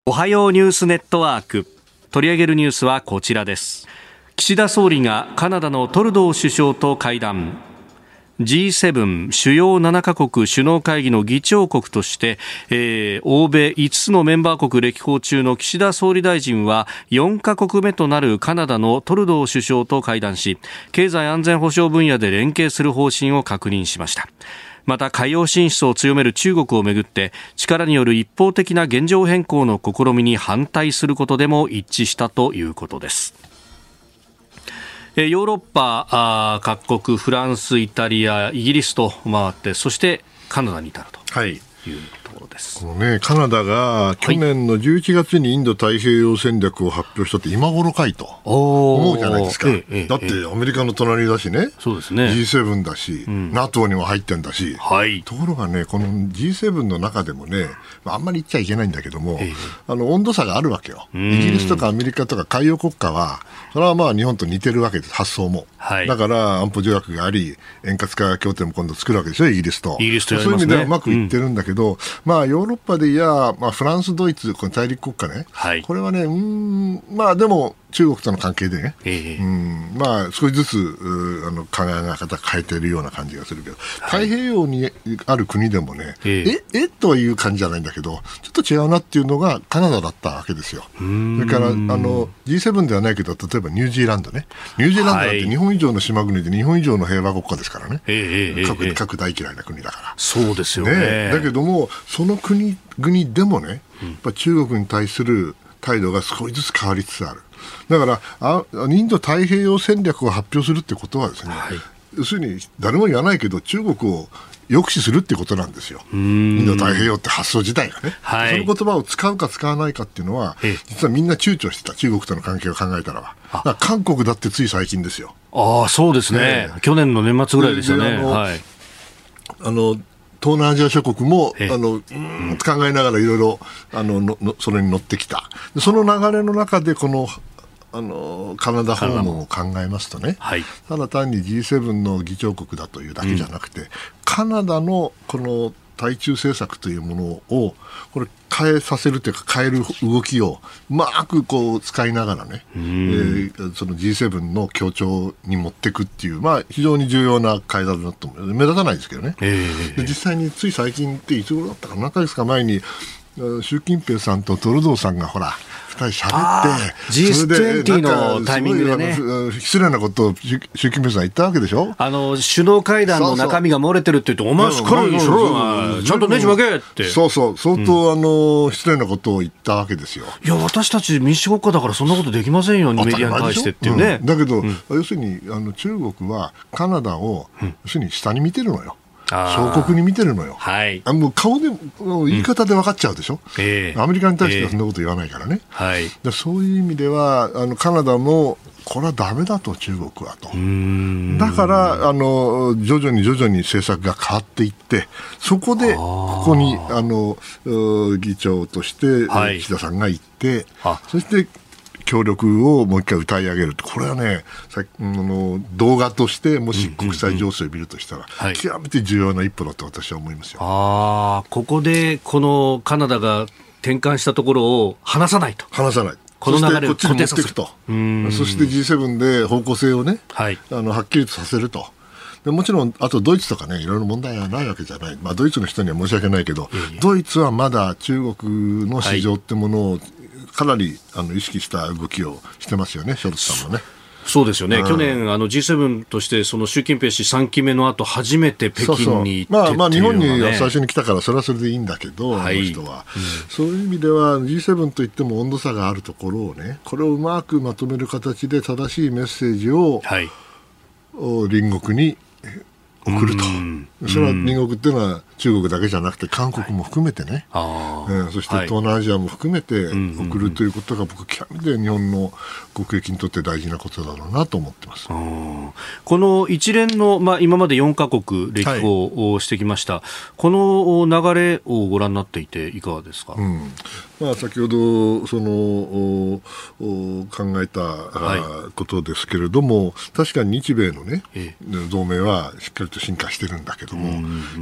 A: おはようニュースネットワーク。取り上げるニュースはこちらです。岸田総理がカナダのトルドー首相と会談。G7 主要7カ国首脳会議の議長国として、えー欧米5つのメンバー国歴訪中の岸田総理大臣は4カ国目となるカナダのトルドー首相と会談し経済安全保障分野で連携する方針を確認しましたまた海洋進出を強める中国をめぐって力による一方的な現状変更の試みに反対することでも一致したということですえーヨーロッパ各国フランス、イタリア、イギリスと回ってそしてカナダに至ると
C: はい。
A: いうこところです。
C: このね、カナダが去年の11月にインド太平洋戦略を発表したって今頃かいと思うじゃないですか。
A: ええええ
C: だってアメリカの隣だしね、
A: そうですね。
C: G7 だし、NATO にも入ってんだし、
A: はい。
C: ところがね、この G7 の中でもね、まああんまり言っちゃいけないんだけども、
A: ええ。
C: あの温度差があるわけよ。イギリスとかアメリカとか海洋国家は、それはまあ日本と似てるわけです、発想も。
A: はい。
C: だから安保条約があり、円滑化協定も今度作るわけでしょ、イギリスと。
A: イギリスとやり
C: そういう意味ではうまくいってるんだけど、まあヨーロッパでいや、まあ、フランス、ドイツ、この大陸国家ね、
A: はい。
C: これはね、うーん、まあでも中国との関係でね、
A: ええ。
C: うん。まあ、少しずつあの考え方変えてるような感じがするけど、太平洋にある国でもね、
A: え
C: え。えという感じじゃないんだけど、ちょっと違うなっていうのがカナダだったわけですよ。それからあの G7 ではないけど、例えばニュージーランドね、ニュージーランドだっ
A: はい。
C: て日本以上の島国で日本以上の平和国家ですからね、
A: ええええ
C: 各
A: ええ。
C: 各大嫌いな国だから。
A: そうですよね。
C: ね、だけども、その国々でもね、やっぱ中国に対する態度が少しずつ変わりつつある。だからあ、インド太平洋戦略を発表するってことはですね、
A: はい。
C: 要するに誰も言わないけど、中国を抑止するってことなんですよ。インド太平洋って発想自体がね、
A: はい。
C: その言葉を使うか使わないかっていうのは
A: ええ、
C: 実はみんな躊躇してた、中国との関係を考えたらば。だから韓国だってつい最近ですよ。
A: ああそうですね。
C: ね
A: 去年の年末ぐらいですよね。
C: あの
A: はい。
C: あの東南アジア諸国も
A: ええ。
C: あの、考えながらいろいろあのののそれに乗ってきた。でその流れの中でこのあのカナダ訪問を考えますとね、
A: はい。
C: ただ単に G7 の議長国だというだけじゃなくて、カナダのこの対中政策というものをこれ変えさせるというか変える動きをうまくこう使いながらね、えーその G7 の協調に持っていくっていう、まあ、非常に重要な会談だと思う。目立たないですけどね。
A: ええ。
C: で実際につい最近っていつ頃だったかな？何ヶ月か前にあ習近平さんとトルドーさんがほら二人喋
A: あ
C: って
A: ー
C: それで
A: G20
C: なんか
A: のタイミングでね
C: 失礼なことを習習近平さん言ったわけでしょ
A: あの首脳会談の中身が漏れてるって言って、お前しっかりちゃんとネジ巻けって。
C: そうそう相当、あの失礼なことを言ったわけですよ
A: いや、私たち民主国家だからそんなことできませんよ、メディアに対してっていうね。
C: うんだけど、要するにあの中国はカナダを、要するに下に見てるのよ小国に見てるのよ。
A: はい。
C: あもう顔で言い方で分かっちゃうでしょ、
A: ええ。
C: アメリカに対してはそんなこと言わないからね、
A: はい。
C: でそういう意味ではあのカナダもこれはダメだと中国はと。だからあの徐々に徐々に政策が変わっていってそこでここにあのう議長として
A: はい。
C: 岸田さんが行って、
A: あ。
C: そして協力をもう一回歌い上げるとこれはねさあの動画としてもし国際情勢を見るとしたら、
A: はい。
C: 極めて重要な一歩だと私は思いますよ。
A: ああ、ここでこのカナダが転換したところを離さないと。
C: 話さない。
A: この流れを
C: こっちに持っていくと。そして G7 で方向性をね、
A: はい。
C: あのはっきりとさせると。でもちろん、あとドイツとかね、いろいろ問題はないわけじゃない、まあ、ドイツの人には申し訳ないけど、ドイツはまだ中国の市場ってものをかなりあの意識した動きをしてますよね、ショルツさんもね。
A: そうですよね。去年、あの G7 として、その習近平氏3期目の後、初めて北京に行って
C: まあまあ日本に最初に来たからそれはそれでいいんだけど、
A: はい
C: あの人は、そういう意味では G7 といっても温度差があるところをねこれをうまくまとめる形で正しいメッセージを
A: はい。
C: お隣国にえ送ると。
A: うん。
C: それは隣国っていうのは中国だけじゃなくて韓国も含めてね、
A: ああ。
C: えーそして
A: はい
C: 東南アジアも含めて送るということが僕極めて日本の国益にとって大事なことだろうなと思ってます。
A: うんこの一連の、まあ、今まで4カ国歴訪をしてきました、この流れをご覧になっていていかがですか、
C: うんまあ、先ほどそのおお考えた、
A: はい。
C: あことですけれども確かに日米の、ね
A: え
C: 同盟はしっかりと進化してるんだけども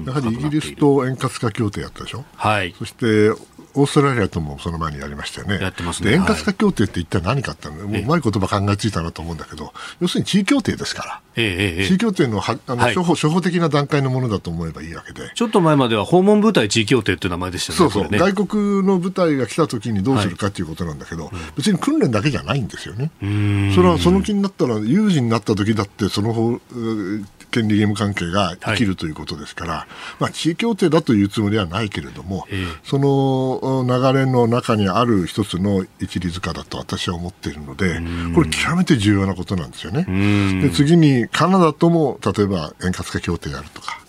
C: やはりイギリスと円滑化協定やったでしょ？
A: はい。
C: そしてオーストラリアともその前にやりましたよね。
A: やってますね
C: で円滑化協定って一体何かってのはもううまい言葉考えついたなと思うんだけど要するに地位協定ですから。
A: ええ
C: 地位
A: え
C: 協定のはあの、
A: はい
C: 初歩初歩的な段階のものだと思えばいいわけで。
A: ちょっと前までは訪問部隊地位協定っていう名前でしたよね。
C: そうそう、
A: ね
C: 外国の部隊が来た時にどうするかということなんだけど、別に訓練だけじゃないんですよね。それはその気になったら、有事になった時だって、その方権利義務関係が生きるということですから、まあ、地位協定だというつもりはないけれども、
A: ええ。
C: その流れの中にある一つの一律化だと私は思っているので、これ、極めて重要なことなんですよね。で次にカナダとも例えば円滑化協定やるとか、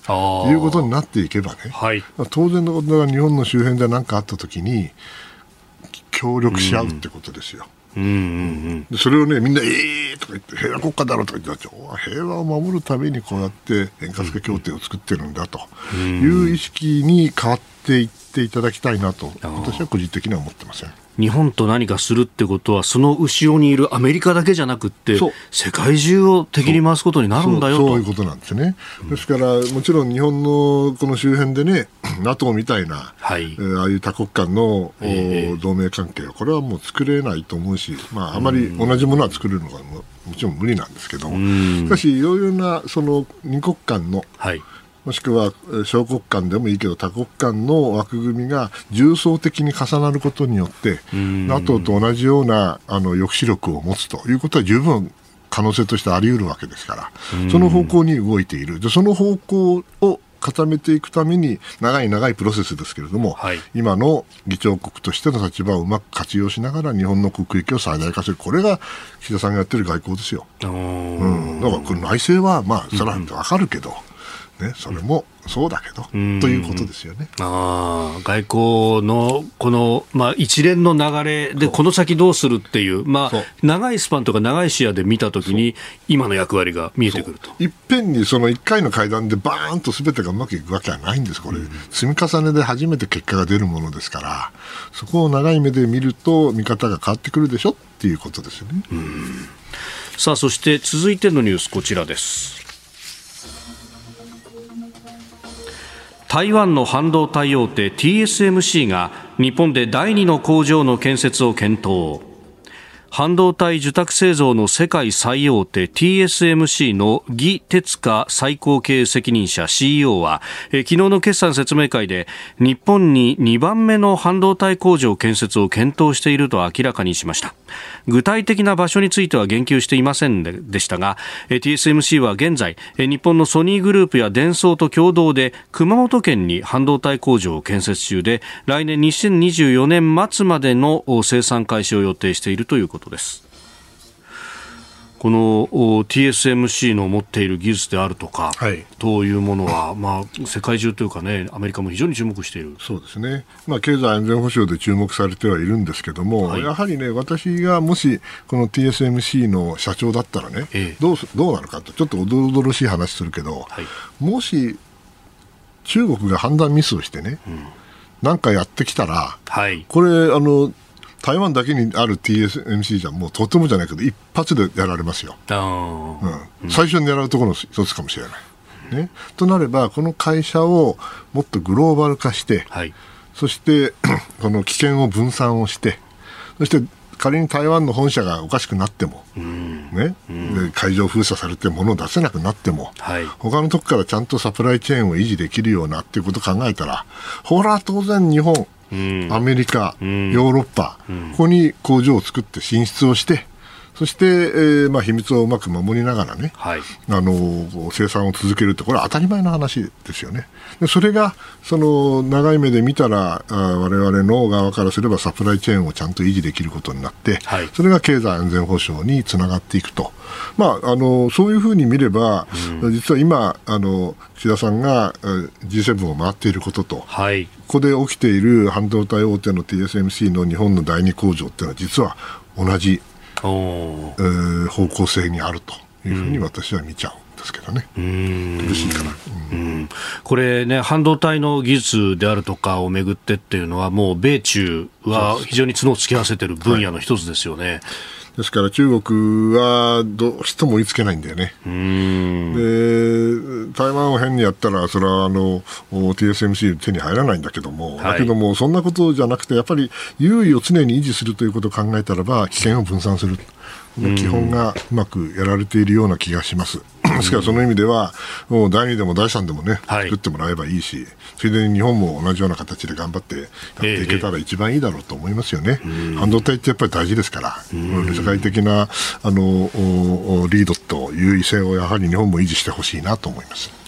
C: いうことになっていけばね、
A: はい、
C: 当然のことが日本の周辺で何かあったときに協力し合うってことですよ。うんうんうん、それをねみんな「ええー!」とか言って「平和国家だろ」とか言って平和を守るためにこうやって円滑化協定を作ってるんだという意識に変わっていっていただきたいなと私は個人的には思ってません。
A: 日本と何かするってことは、その後ろにいるアメリカだけじゃなくて、世界中を敵に回すことになるんだよ
C: と。そういうことなんですね。ですから、もちろん日本のこの周辺でね、NATO みたいな、はい、えー、ああいう多国間の、えー、同盟関係は、これはもう作れないと思うし、まあ、あまり同じものは作れるのがももちろん無理なんですけどしかし、いろいろなその二国間の、はいもしくは小国間でもいいけど多国間の枠組みが重層的に重なることによって NATO と同じようなあの抑止力を持つということは十分可能性としてあり得るわけですからその方向に動いている。でその方向を固めていくために長い長いプロセスですけれども、はい、今の議長国としての立場をうまく活用しながら日本の国益を最大化する。これが岸田さんがやってる外交ですよ。うん、だからこれ内政はまあそれは分かるけど、ね、それもそうだけど、ということですよね。
A: あ外交のこの、まあ、一連の流れで、この先どうするっていう、まあ、長いスパンとか長い視野で見たときに、今の役割が見えてくると。
C: いっぺんにその1回の会談でバーンとすべてがうまくいくわけはないんです、これ、うん、積み重ねで初めて結果が出るものですから、そこを長い目で見ると、見方が変わってくるでしょっていうことですよね。
A: さあそして続いてのニュースこちらです台湾の半導体大手 TSMC が日本で第2の工場の建設を検討。半導体受託製造の世界最大手 TSMC の魏哲家最高経営責任者 CEO は、昨日の決算説明会で日本に2番目の半導体工場建設を検討していると明らかにしました。具体的な場所については言及していませんでしたが TSMC は現在日本のソニーグループやデンソーと共同で熊本県に半導体工場を建設中で来年2024年末までの生産開始を予定しているということ。です。この TSMC の持っている技術であるとか、はい、というものは、まあ、世界中というかね、アメリカも非常に注目している。
C: そうですね、まあ、経済安全保障で注目されてはいるんですけども、はい、やはりね、私がもし、この TSMC の社長だったらね、ええ、どうどうなるかと、ちょっとおどろろしい話するけど、はい、もし中国が判断ミスをしてね、うん、なんかやってきたら、はい、これあの、台湾だけにある TSMC じゃもうとてもじゃないけど一発でやられますよ、うん、最初に狙うところの一つかもしれない。ね、となればこの会社をもっとグローバル化して、はい、そして この危険を分散をしてそして仮に台湾の本社がおかしくなっても、ね、で海上封鎖されて物を出せなくなっても、はい、他のとこからちゃんとサプライチェーンを維持できるようなっていうことを考えたらほら当然日本アメリカ、ヨーロッパ、ここに工場を作って進出をして、そして、えーまあ、秘密をうまく守りながらね、はい、あの生産を続けるって、これは当たり前の話ですよね。でそれがその長い目で見たらわれわれの側からすればサプライチェーンをちゃんと維持できることになって、はい、それが経済安全保障につながっていくと、まあ、あのそういうふうに見れば、うん、実は今あの、岸田さんが G7 を回っていることと、はい、ここで起きている半導体大手の TSMC の日本の第二工場っていうのは実は同じえー、方向性にあるというふうに私は見ちゃうんですけどね、苦しいかな、
A: うん、これね、半導体の技術であるとかをめぐってっていうのは、もう米中は非常に角を突き合わせている分野の一つですよね。
C: ですから中国はどうしても追いつけないんだよね。で台湾を変にやったらそれはあの TSMC 手に入らないんだけども、はい、だけどもそんなことじゃなくてやっぱり優位を常に維持するということを考えたらば危険を分散する。基本がうまくやられているような気がします。ですからその意味では、もう第2でも第3でもね、はい、作ってもらえばいいし、ついでに日本も同じような形で頑張ってやっていけたら一番いいだろうと思いますよね。えー、半導体ってやっぱり大事ですから、世界的なあのリードという威勢をやはり日本も維持してほしいなと思います。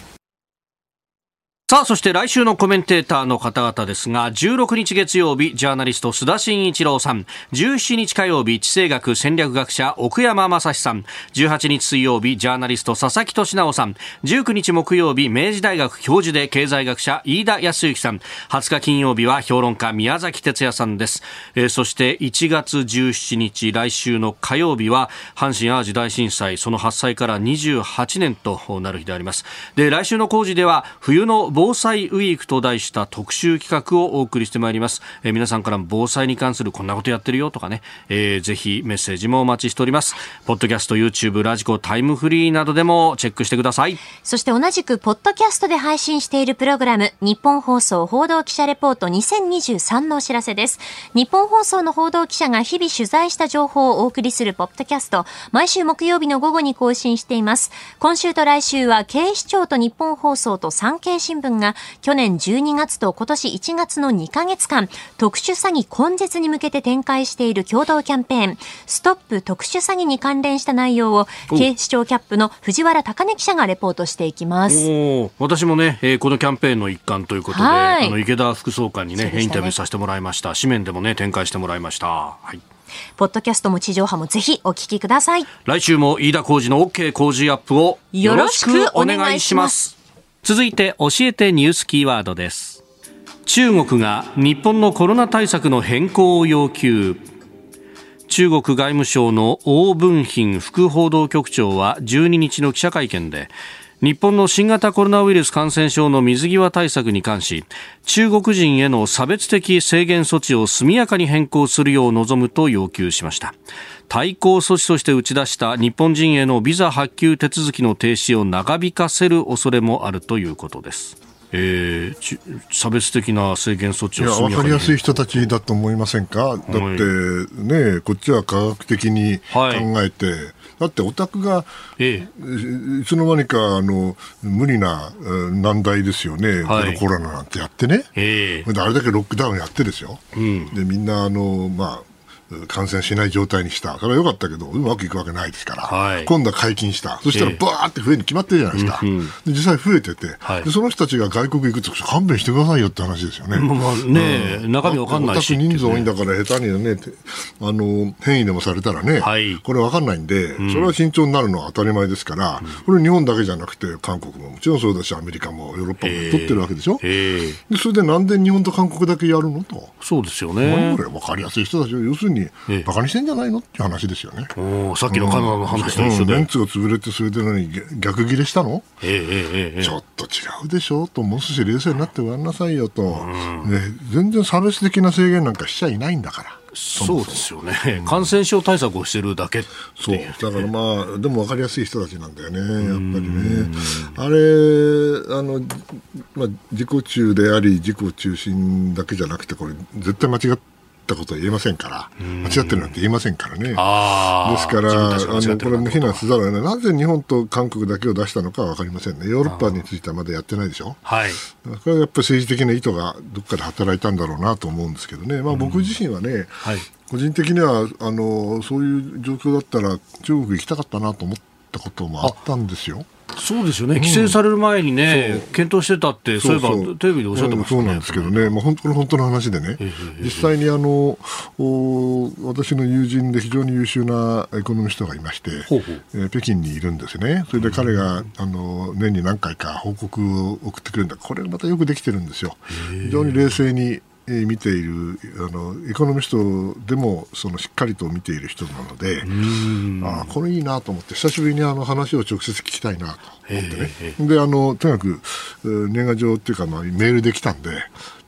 A: さあ、そして来週のコメンテーターの方々ですが、16日月曜日、ジャーナリスト須田慎一郎さん、17日火曜日、地政学戦略学者奥山正史さん、18日水曜日、ジャーナリスト佐々木俊直さん、19日木曜日、明治大学教授で経済学者飯田康之さん、20日金曜日は評論家宮崎哲也さんです。えー、そして1月17日、来週の火曜日は、阪神淡路大震災、その発災から28年となる日であります。で、来週の工事では、冬の防災ウィークと題した特集企画をお送りしてまいります、えー、皆さんから防災に関するこんなことやってるよとかね、えー、ぜひメッセージもお待ちしております。ポッドキャスト YouTube ラジコタイムフリーなどでもチェックしてください。
B: そして同じくポッドキャストで配信しているプログラム日本放送報道記者レポート2023のお知らせです。日本放送の報道記者が日々取材した情報をお送りするポッドキャスト毎週木曜日の午後に更新しています。今週と来週は警視庁と日本放送と産経新聞が去年12月と今年1月の2ヶ月間、特殊詐欺根絶に向けて展開している共同キャンペーン、ストップ特殊詐欺に関連した内容を、警視庁キャップの藤原貴根記者がレポートしていきます。
A: 私もね、えー、このキャンペーンの一環ということで、あの池田副総監にね、ねインタビューさせてもらいました。紙面でもね、展開してもらいました。はい。
B: ポッドキャストも地上波もぜひお聞きください。
A: 来週も飯田浩二の OK 工事アップをよろしくお願いします。続いて教えてニュースキーワードです。中国が日本のコロナ対策の変更を要求。中国外務省の王文賓副報道局長は12日の記者会見で日本の新型コロナウイルス感染症の水際対策に関し中国人への差別的制限措置を速やかに変更するよう望むと要求しました。対抗措置として打ち出した日本人へのビザ発給手続きの停止を長引かせる恐れもあるということです。えー、差別的な制限措置を
C: 分かりやすい人たちだと思いませんか、だってね、こっちは科学的に考えて、はい、だってオタクが、ええ、いつの間にかあの無理な難題ですよね、はい、コロナなんてやってね、ええ、あれだけロックダウンやってですよ、うん、でみんなあの、まあ、感染しない状態にした、それは良かったけど、うまくいくわけないですから、はい、今度は解禁した、そしたらばーって増えるに決まってるじゃないですか、えー、で実際増えてて、はい、で、その人たちが外国行くと、勘弁してくださいよって話ですよね。
A: まあね、うん、中身わかんないし、
C: 人数多いんだから、下手にね、あの変異でもされたらね、はい、これわかんないんで、それは慎重になるのは当たり前ですから、うん、これ、日本だけじゃなくて、韓国ももちろんそうだし、アメリカもヨーロッパも取ってるわけでしょ、えー、でそれでなんで日本と韓国だけやるのと、
A: そうですよね。
C: これ、分かりやすい人たちを、要するに、バカにしてんじゃないのって話ですよね。
A: さっきのカナダの話と一緒で。
C: メンツが潰れて、それで何、逆ギレしたの、えー、えー、ちょっと違うでしょ？と、もう少し冷静になってごらんなさいよと、ね、全然差別的な制限なんかしちゃいないんだから。
A: そうですよね、うん、感染症対策をしてるだけ
C: そう。だからまあでも分かりやすい人たちなんだよね。やっぱりね。あれあの、まあ、自己中であり自己中心だけじゃなくてこれ絶対間違ってったことは言えませんから、間違ってるなんて言えませんからね。ですから、あのこれも非難せざるを得ない、なぜ日本と韓国だけを出したのかは分かりませんね、ヨーロッパについてはまだやってないでしょ、はい、これはやっぱり政治的な意図がどっかで働いたんだろうなと思うんですけどね、まあ、僕自身はね、はい、個人的にはあのそういう状況だったら、中国行きたかったなと思ったこともあったんですよ。
A: そうですよね、規制される前にね、う。ん、検討してたって、そういえばテレビでおっしゃってま
C: したね、そうなんですけどね、まあ、本当の本当の話でね、実際にあのお私の友人で非常に優秀なエコノミストがいまして、ほえー、北京にいるんですね、それで彼が、あの年に何回か報告を送ってくるんだ、これまたよくできてるんですよ。非常に冷静に見ているあのエコノミストでもそのしっかりと見ている人なのであこれいいなと思って久しぶりにあの話を直接聞きたいなと思ってね。であのとにかく年賀状っていうか、まあ、メールできたんで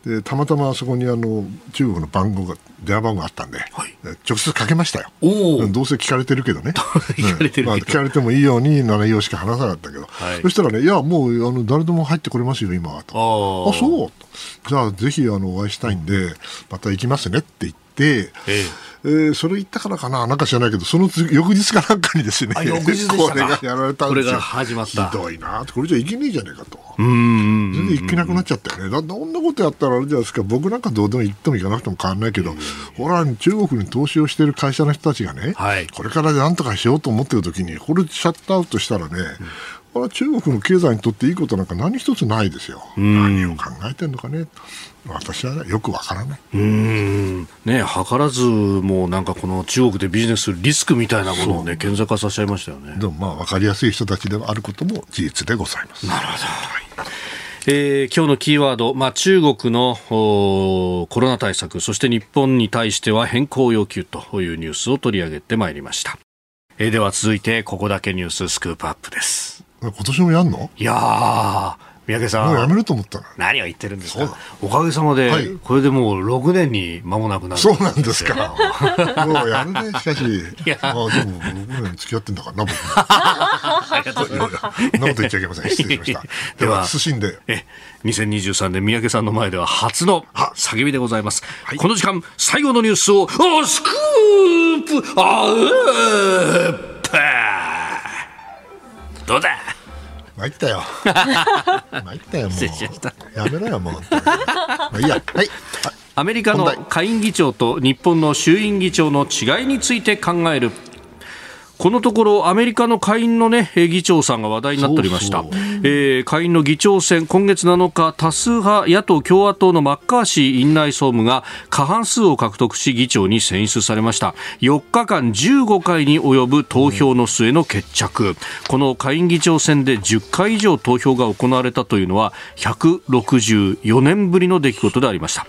C: でたまたまそこにあの中国の番号が電話番号があったんで、はい、直接かけましたよ。どうせ聞かれてるけどね。聞かれてる、まあ、聞かれてもいいように7用しか話さなかったけど、はい、そしたらねいやもうあの誰でも入ってこれますよ今はと。あそう。じゃあぜひあのお会いしたいんでまた行きますねって言って、ええ。えー、それ言ったからかな、なんか知らないけど、その翌日かなんかにですね、
A: 翌日
C: これがやられたんですよ。これ
A: が始まった。
C: ひどいな、これじゃいけねえじゃねえかと。全然いけなくなっちゃったよね。だって、こんなことやったらあれじゃないですか、僕なんかどうでも行っても行かなくても変わらないけど、ほら、中国に投資をしている会社の人たちがね、はい、これからなんとかしようと思ってる時に、これシャットアウトしたらね、これは中国の経済にとっていいことなんか何一つないですよ。何を考えてるのかね。私はよくわからない。
A: うんね、図らずもうなんかこの中国でビジネスするリスクみたいなものをね、顕在化させちゃいましたよね。
C: でもまあ分かりやすい人たちであることも事実でございます。
A: なるほど。えー、今日のキーワード、まあ、中国のコロナ対策、そして日本に対しては変更要求というニュースを取り上げてまいりました。えー、では続いて、ここだけニューススクープアップです。
C: 今年もやんの？
A: いやー、三宅さん。
C: もうやめると思った
A: 何を言ってるんですかおかげさまで、はい、これでもう6年に間もなくなる。
C: そうなんですか。もうやるね、しかし。いや。あでも6年付き合ってんだからな、僕。ありがとうございます。なこと言っちゃいけません。失礼しました。では、謹んで。え、
A: 2023年三宅さんの前では初の叫びでございます。はい、この時間、最後のニュースを、おスクープあーどうだ？
C: 参ったよ。参ったよ、もう。やめろよ、もう。まあ、いいや。はい。
A: アメリカの下院議長と日本の衆院議長の違いについて考えるこのところアメリカの下院の、ね、議長さんが話題になっておりました。えー、下院の議長選今月7日多数派野党共和党のマッカーシー院内総務が過半数を獲得し議長に選出されました。4日間15回に及ぶ投票の末の決着。この下院議長選で10回以上投票が行われたというのは164年ぶりの出来事でありました。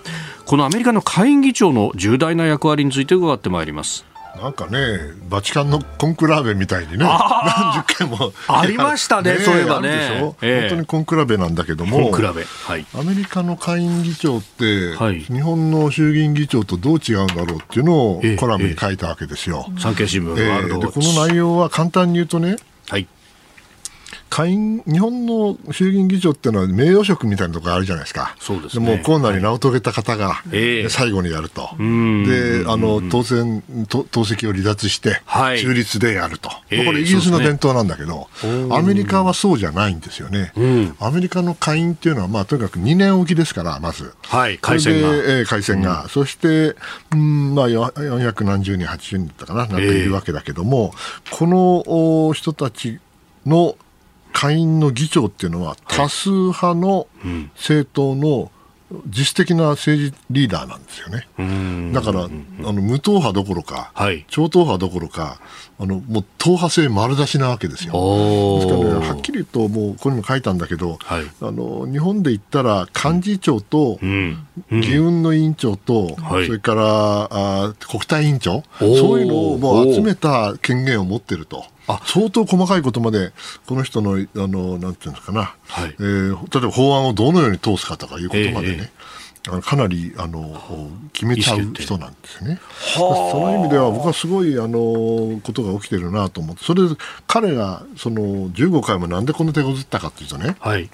A: このアメリカの下院議長の重大な役割について伺ってまいります
C: なんかね、バチカンのコンクラーベみたいにね、何十回も。
A: ありましたね、そういえばね、
C: えー、本当にコンクラベなんだけども、
A: コンクラベはい、
C: アメリカの下院議長って、はい、日本の衆議院議長とどう違うんだろうっていうのをコラムに書いたわけですよ。
A: 産経新聞、え
C: ー、でこの内容は簡単に言うとね、はい下院日本の衆議院議長っていうのは名誉職みたいなところあるじゃないですか、
A: そうです、
C: ね、もうコロナに名を遂げた方が最後にやると、であの当選党籍を離脱して、中立でやると、これ、イギリスの伝統なんだけど、アメリカはそうじゃないんですよね、アメリカの下院っていうのは、まあ、とにかく2年おきですから、まず、
A: はい、改選が。え
C: ー、改選が、そして、うんまあ、400何十人、80人だったかな、なんかいるわけだけども、この人たちの下院の議長っていうのは多数派の政党の実質的な政治リーダーなんですよね。だから、あの無党派どころか、はい、超党派どころか、あのもう党派性丸出しなわけですよ。ですからね、はっきり言うと、もうここにも書いたんだけど、はい、あの日本で言ったら幹事長と、議運の委員長と、それからあ国対委員長、そういうのをもう集めた権限を持ってると。あ相当細かいことまでこの人のあのなんていうんですかな、はい、えー、例えば法案をどのように通すかとかいうことまでね、えー、かなりあの決めちゃう人なんですね。その意味では僕はすごいあのことが起きてるなと思って。それで彼がその15回もなんでこの手こずったかというとね、はい、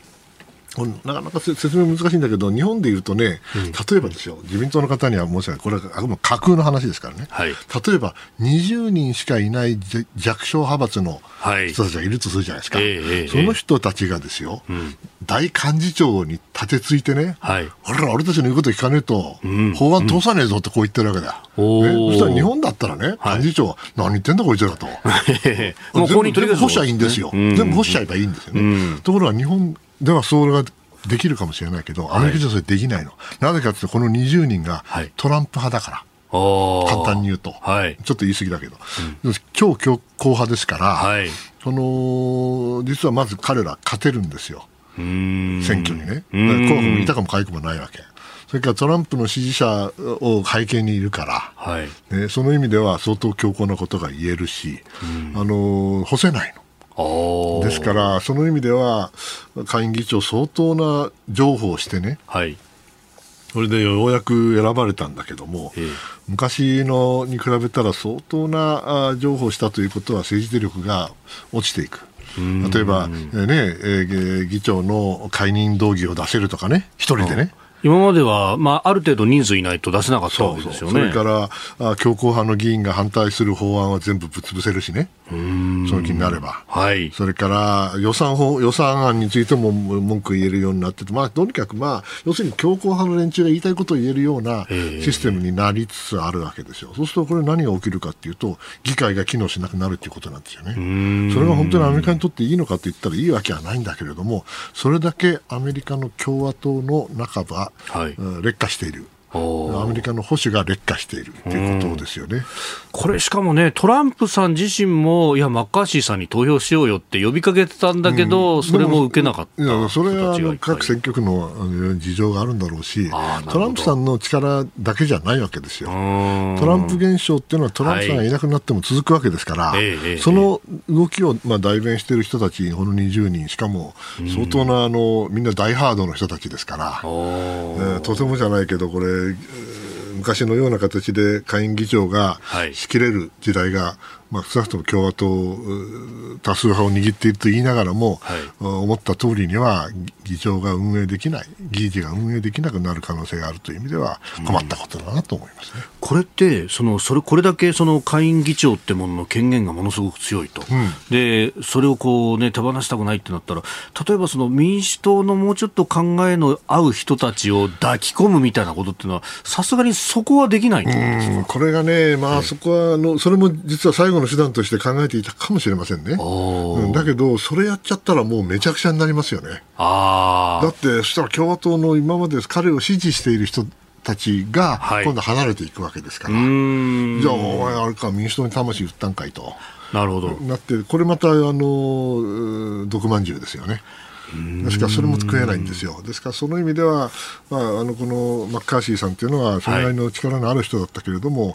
C: なかなか説明難しいんだけど、日本でいうとね、うん、例えばですよ、自民党の方には申し訳ない、これはあくまで架空の話ですからね、はい、例えば20人しかいない弱小派閥の人たちがいるとするじゃないですか、はい、その人たちがですよ、うん、大幹事長に立てついてね、はい、俺ら、俺たちの言うこと聞かねえと、うん、法案通さねえぞってこう言ってるわけだ。よ。ね、そしたら日本だったらね、幹事長は、何言ってんだこいつらと。もう全部干しちゃいいんですよ。全部干しちゃえばいいんですよね。ところが日本ではそれができるかもしれないけど、アメリカじゃそれできないの。なぜかというと、この20人がトランプ派だから。簡単に言うと、はい、ちょっと言い過ぎだけど、うん、超強硬派ですから、はい、その実はまず彼ら勝てるんですよ、選挙にね。候補もいたかもかいくもないわけ。それからトランプの支持者を背景にいるから、はい、ね、その意味では相当強硬なことが言えるし、あの干せないの。ですから、その意味では下院議長、相当な譲歩をしてね、はい、それでようやく選ばれたんだけども、ええ、昔のに比べたら相当な譲歩をしたということは政治手力が落ちていく。例えば、ねえ議長の解任動議を出せるとかね、一人でね。
A: 今までは、まあ、ある程度人数いないと出せなかったわけですよね。
C: それから強硬派の議員が反対する法案は全部ぶつぶせるしね。その気になれば。
A: はい。
C: それから予算法、予算案についても文句言えるようになってて、まあ、とにかくまあ、要するに強硬派の連中が言いたいことを言えるようなシステムになりつつあるわけですよ。そうするとこれ何が起きるかっていうと、議会が機能しなくなるっていうことなんですよね。それが本当にアメリカにとっていいのかと言ったらいいわけはないんだけれども、それだけアメリカの共和党の中は、はい、劣化している。アメリカの保守が劣化しているということですよね。
A: これしかもね、トランプさん自身も、いや、マッカーシーさんに投票しようよって呼びかけてたんだけど、うん、それも受けなかった。い
C: やそれはあの各選挙区の事情があるんだろうし、トランプさんの力だけじゃないわけですよ。トランプ現象っていうのは、トランプさんがい。なくなっても続くわけですから、はい、その動きをまあ代弁している人たち、この20人、しかも相当なあのみんな大ハードの人たちですから、えー、とてもじゃないけど、これ、昔のような形で下院議長が仕切れる時代がまあ、少なくとも共和党多数派を握っていると言いながらも、はい、思った通りには議長が運営できない、議事が運営できなくなる可能性があるという意味では困ったことだなと思いますね、
A: うん、これってそのそれ、これだけその下院議長ってものの権限がものすごく強いと、うん、でそれをこう、ね、手放したくないってなったら、例えばその民主党のもうちょっと考えの合う人たちを抱き込むみたいなことっていうのは、さすがにそこはできないと思うんですか？
C: これがね、まあ、そこはあの、それも実は最後後の手段として考えていたかもしれませんね。うん、だけど、それやっちゃったらもうめちゃくちゃになりますよね。だって、そしたら共和党の今まで彼を支持している人たちが今度離れていくわけですから、はい、じゃあ、お前、あれか、民主党に魂売ったんかいと。
A: なるほど。
C: なって、これまた、あの、毒まんじゅうですよね。ですからそれも食えないんですよ。ですからその意味では、まあ、あのこのマッカーシーさんというのはそれなりの力のある人だったけれども、は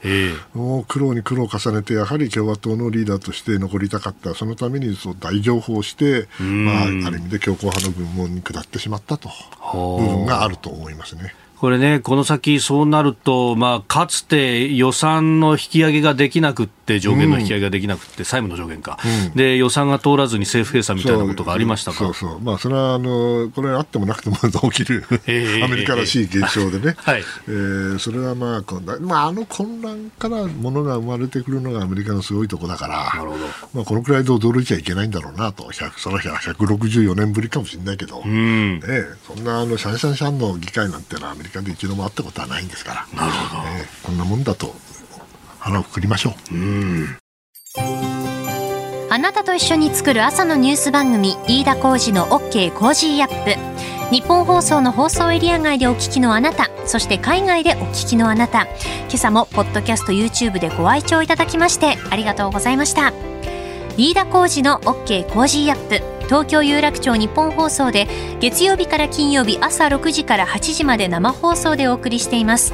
C: い、もう苦労に苦労を重ねてやはり共和党のリーダーとして残りたかった。そのためにそう大情報をして、まあ、ある意味で強硬派の軍門に下ってしまったと。部分があると思いますね。
A: これね、この先そうなると、まあ、かつて予算の引き上げができなくって上限の引き上げができなくて、債務の上限か、うん、で予算が通らずに政府閉鎖みたいなことがありましたか
C: そうそう。まあ、それはあのこれあってもなくても起きる、アメリカらしい現象でね、はい。えー、それはまあ混乱、まあ、あの混乱からものが生まれてくるのがアメリカのすごいところだから、なるほど。まあ、このくらいで驚いちゃいけないんだろうなと、その日は164年ぶりかもしれないけど、うん。ね、そんなあのシャンシャンシャンの議会なんてのはアメリカで一度もあったことはないんですから、なるほど、えー、こんなもんだと腹をくくりましょう。う
B: あなたと一緒に作る朝のニュース番組飯田浩二の OK コージーアップ。日本放送の放送エリア外でお聞きのあなたそして海外でお聞きのあなた。今朝もポッドキャスト YouTube でご愛聴いただきましてありがとうございました。飯田浩二の OK コージーアップ。東京有楽町日本放送で月曜日から金曜日朝6時から8時まで生放送でお送りしています。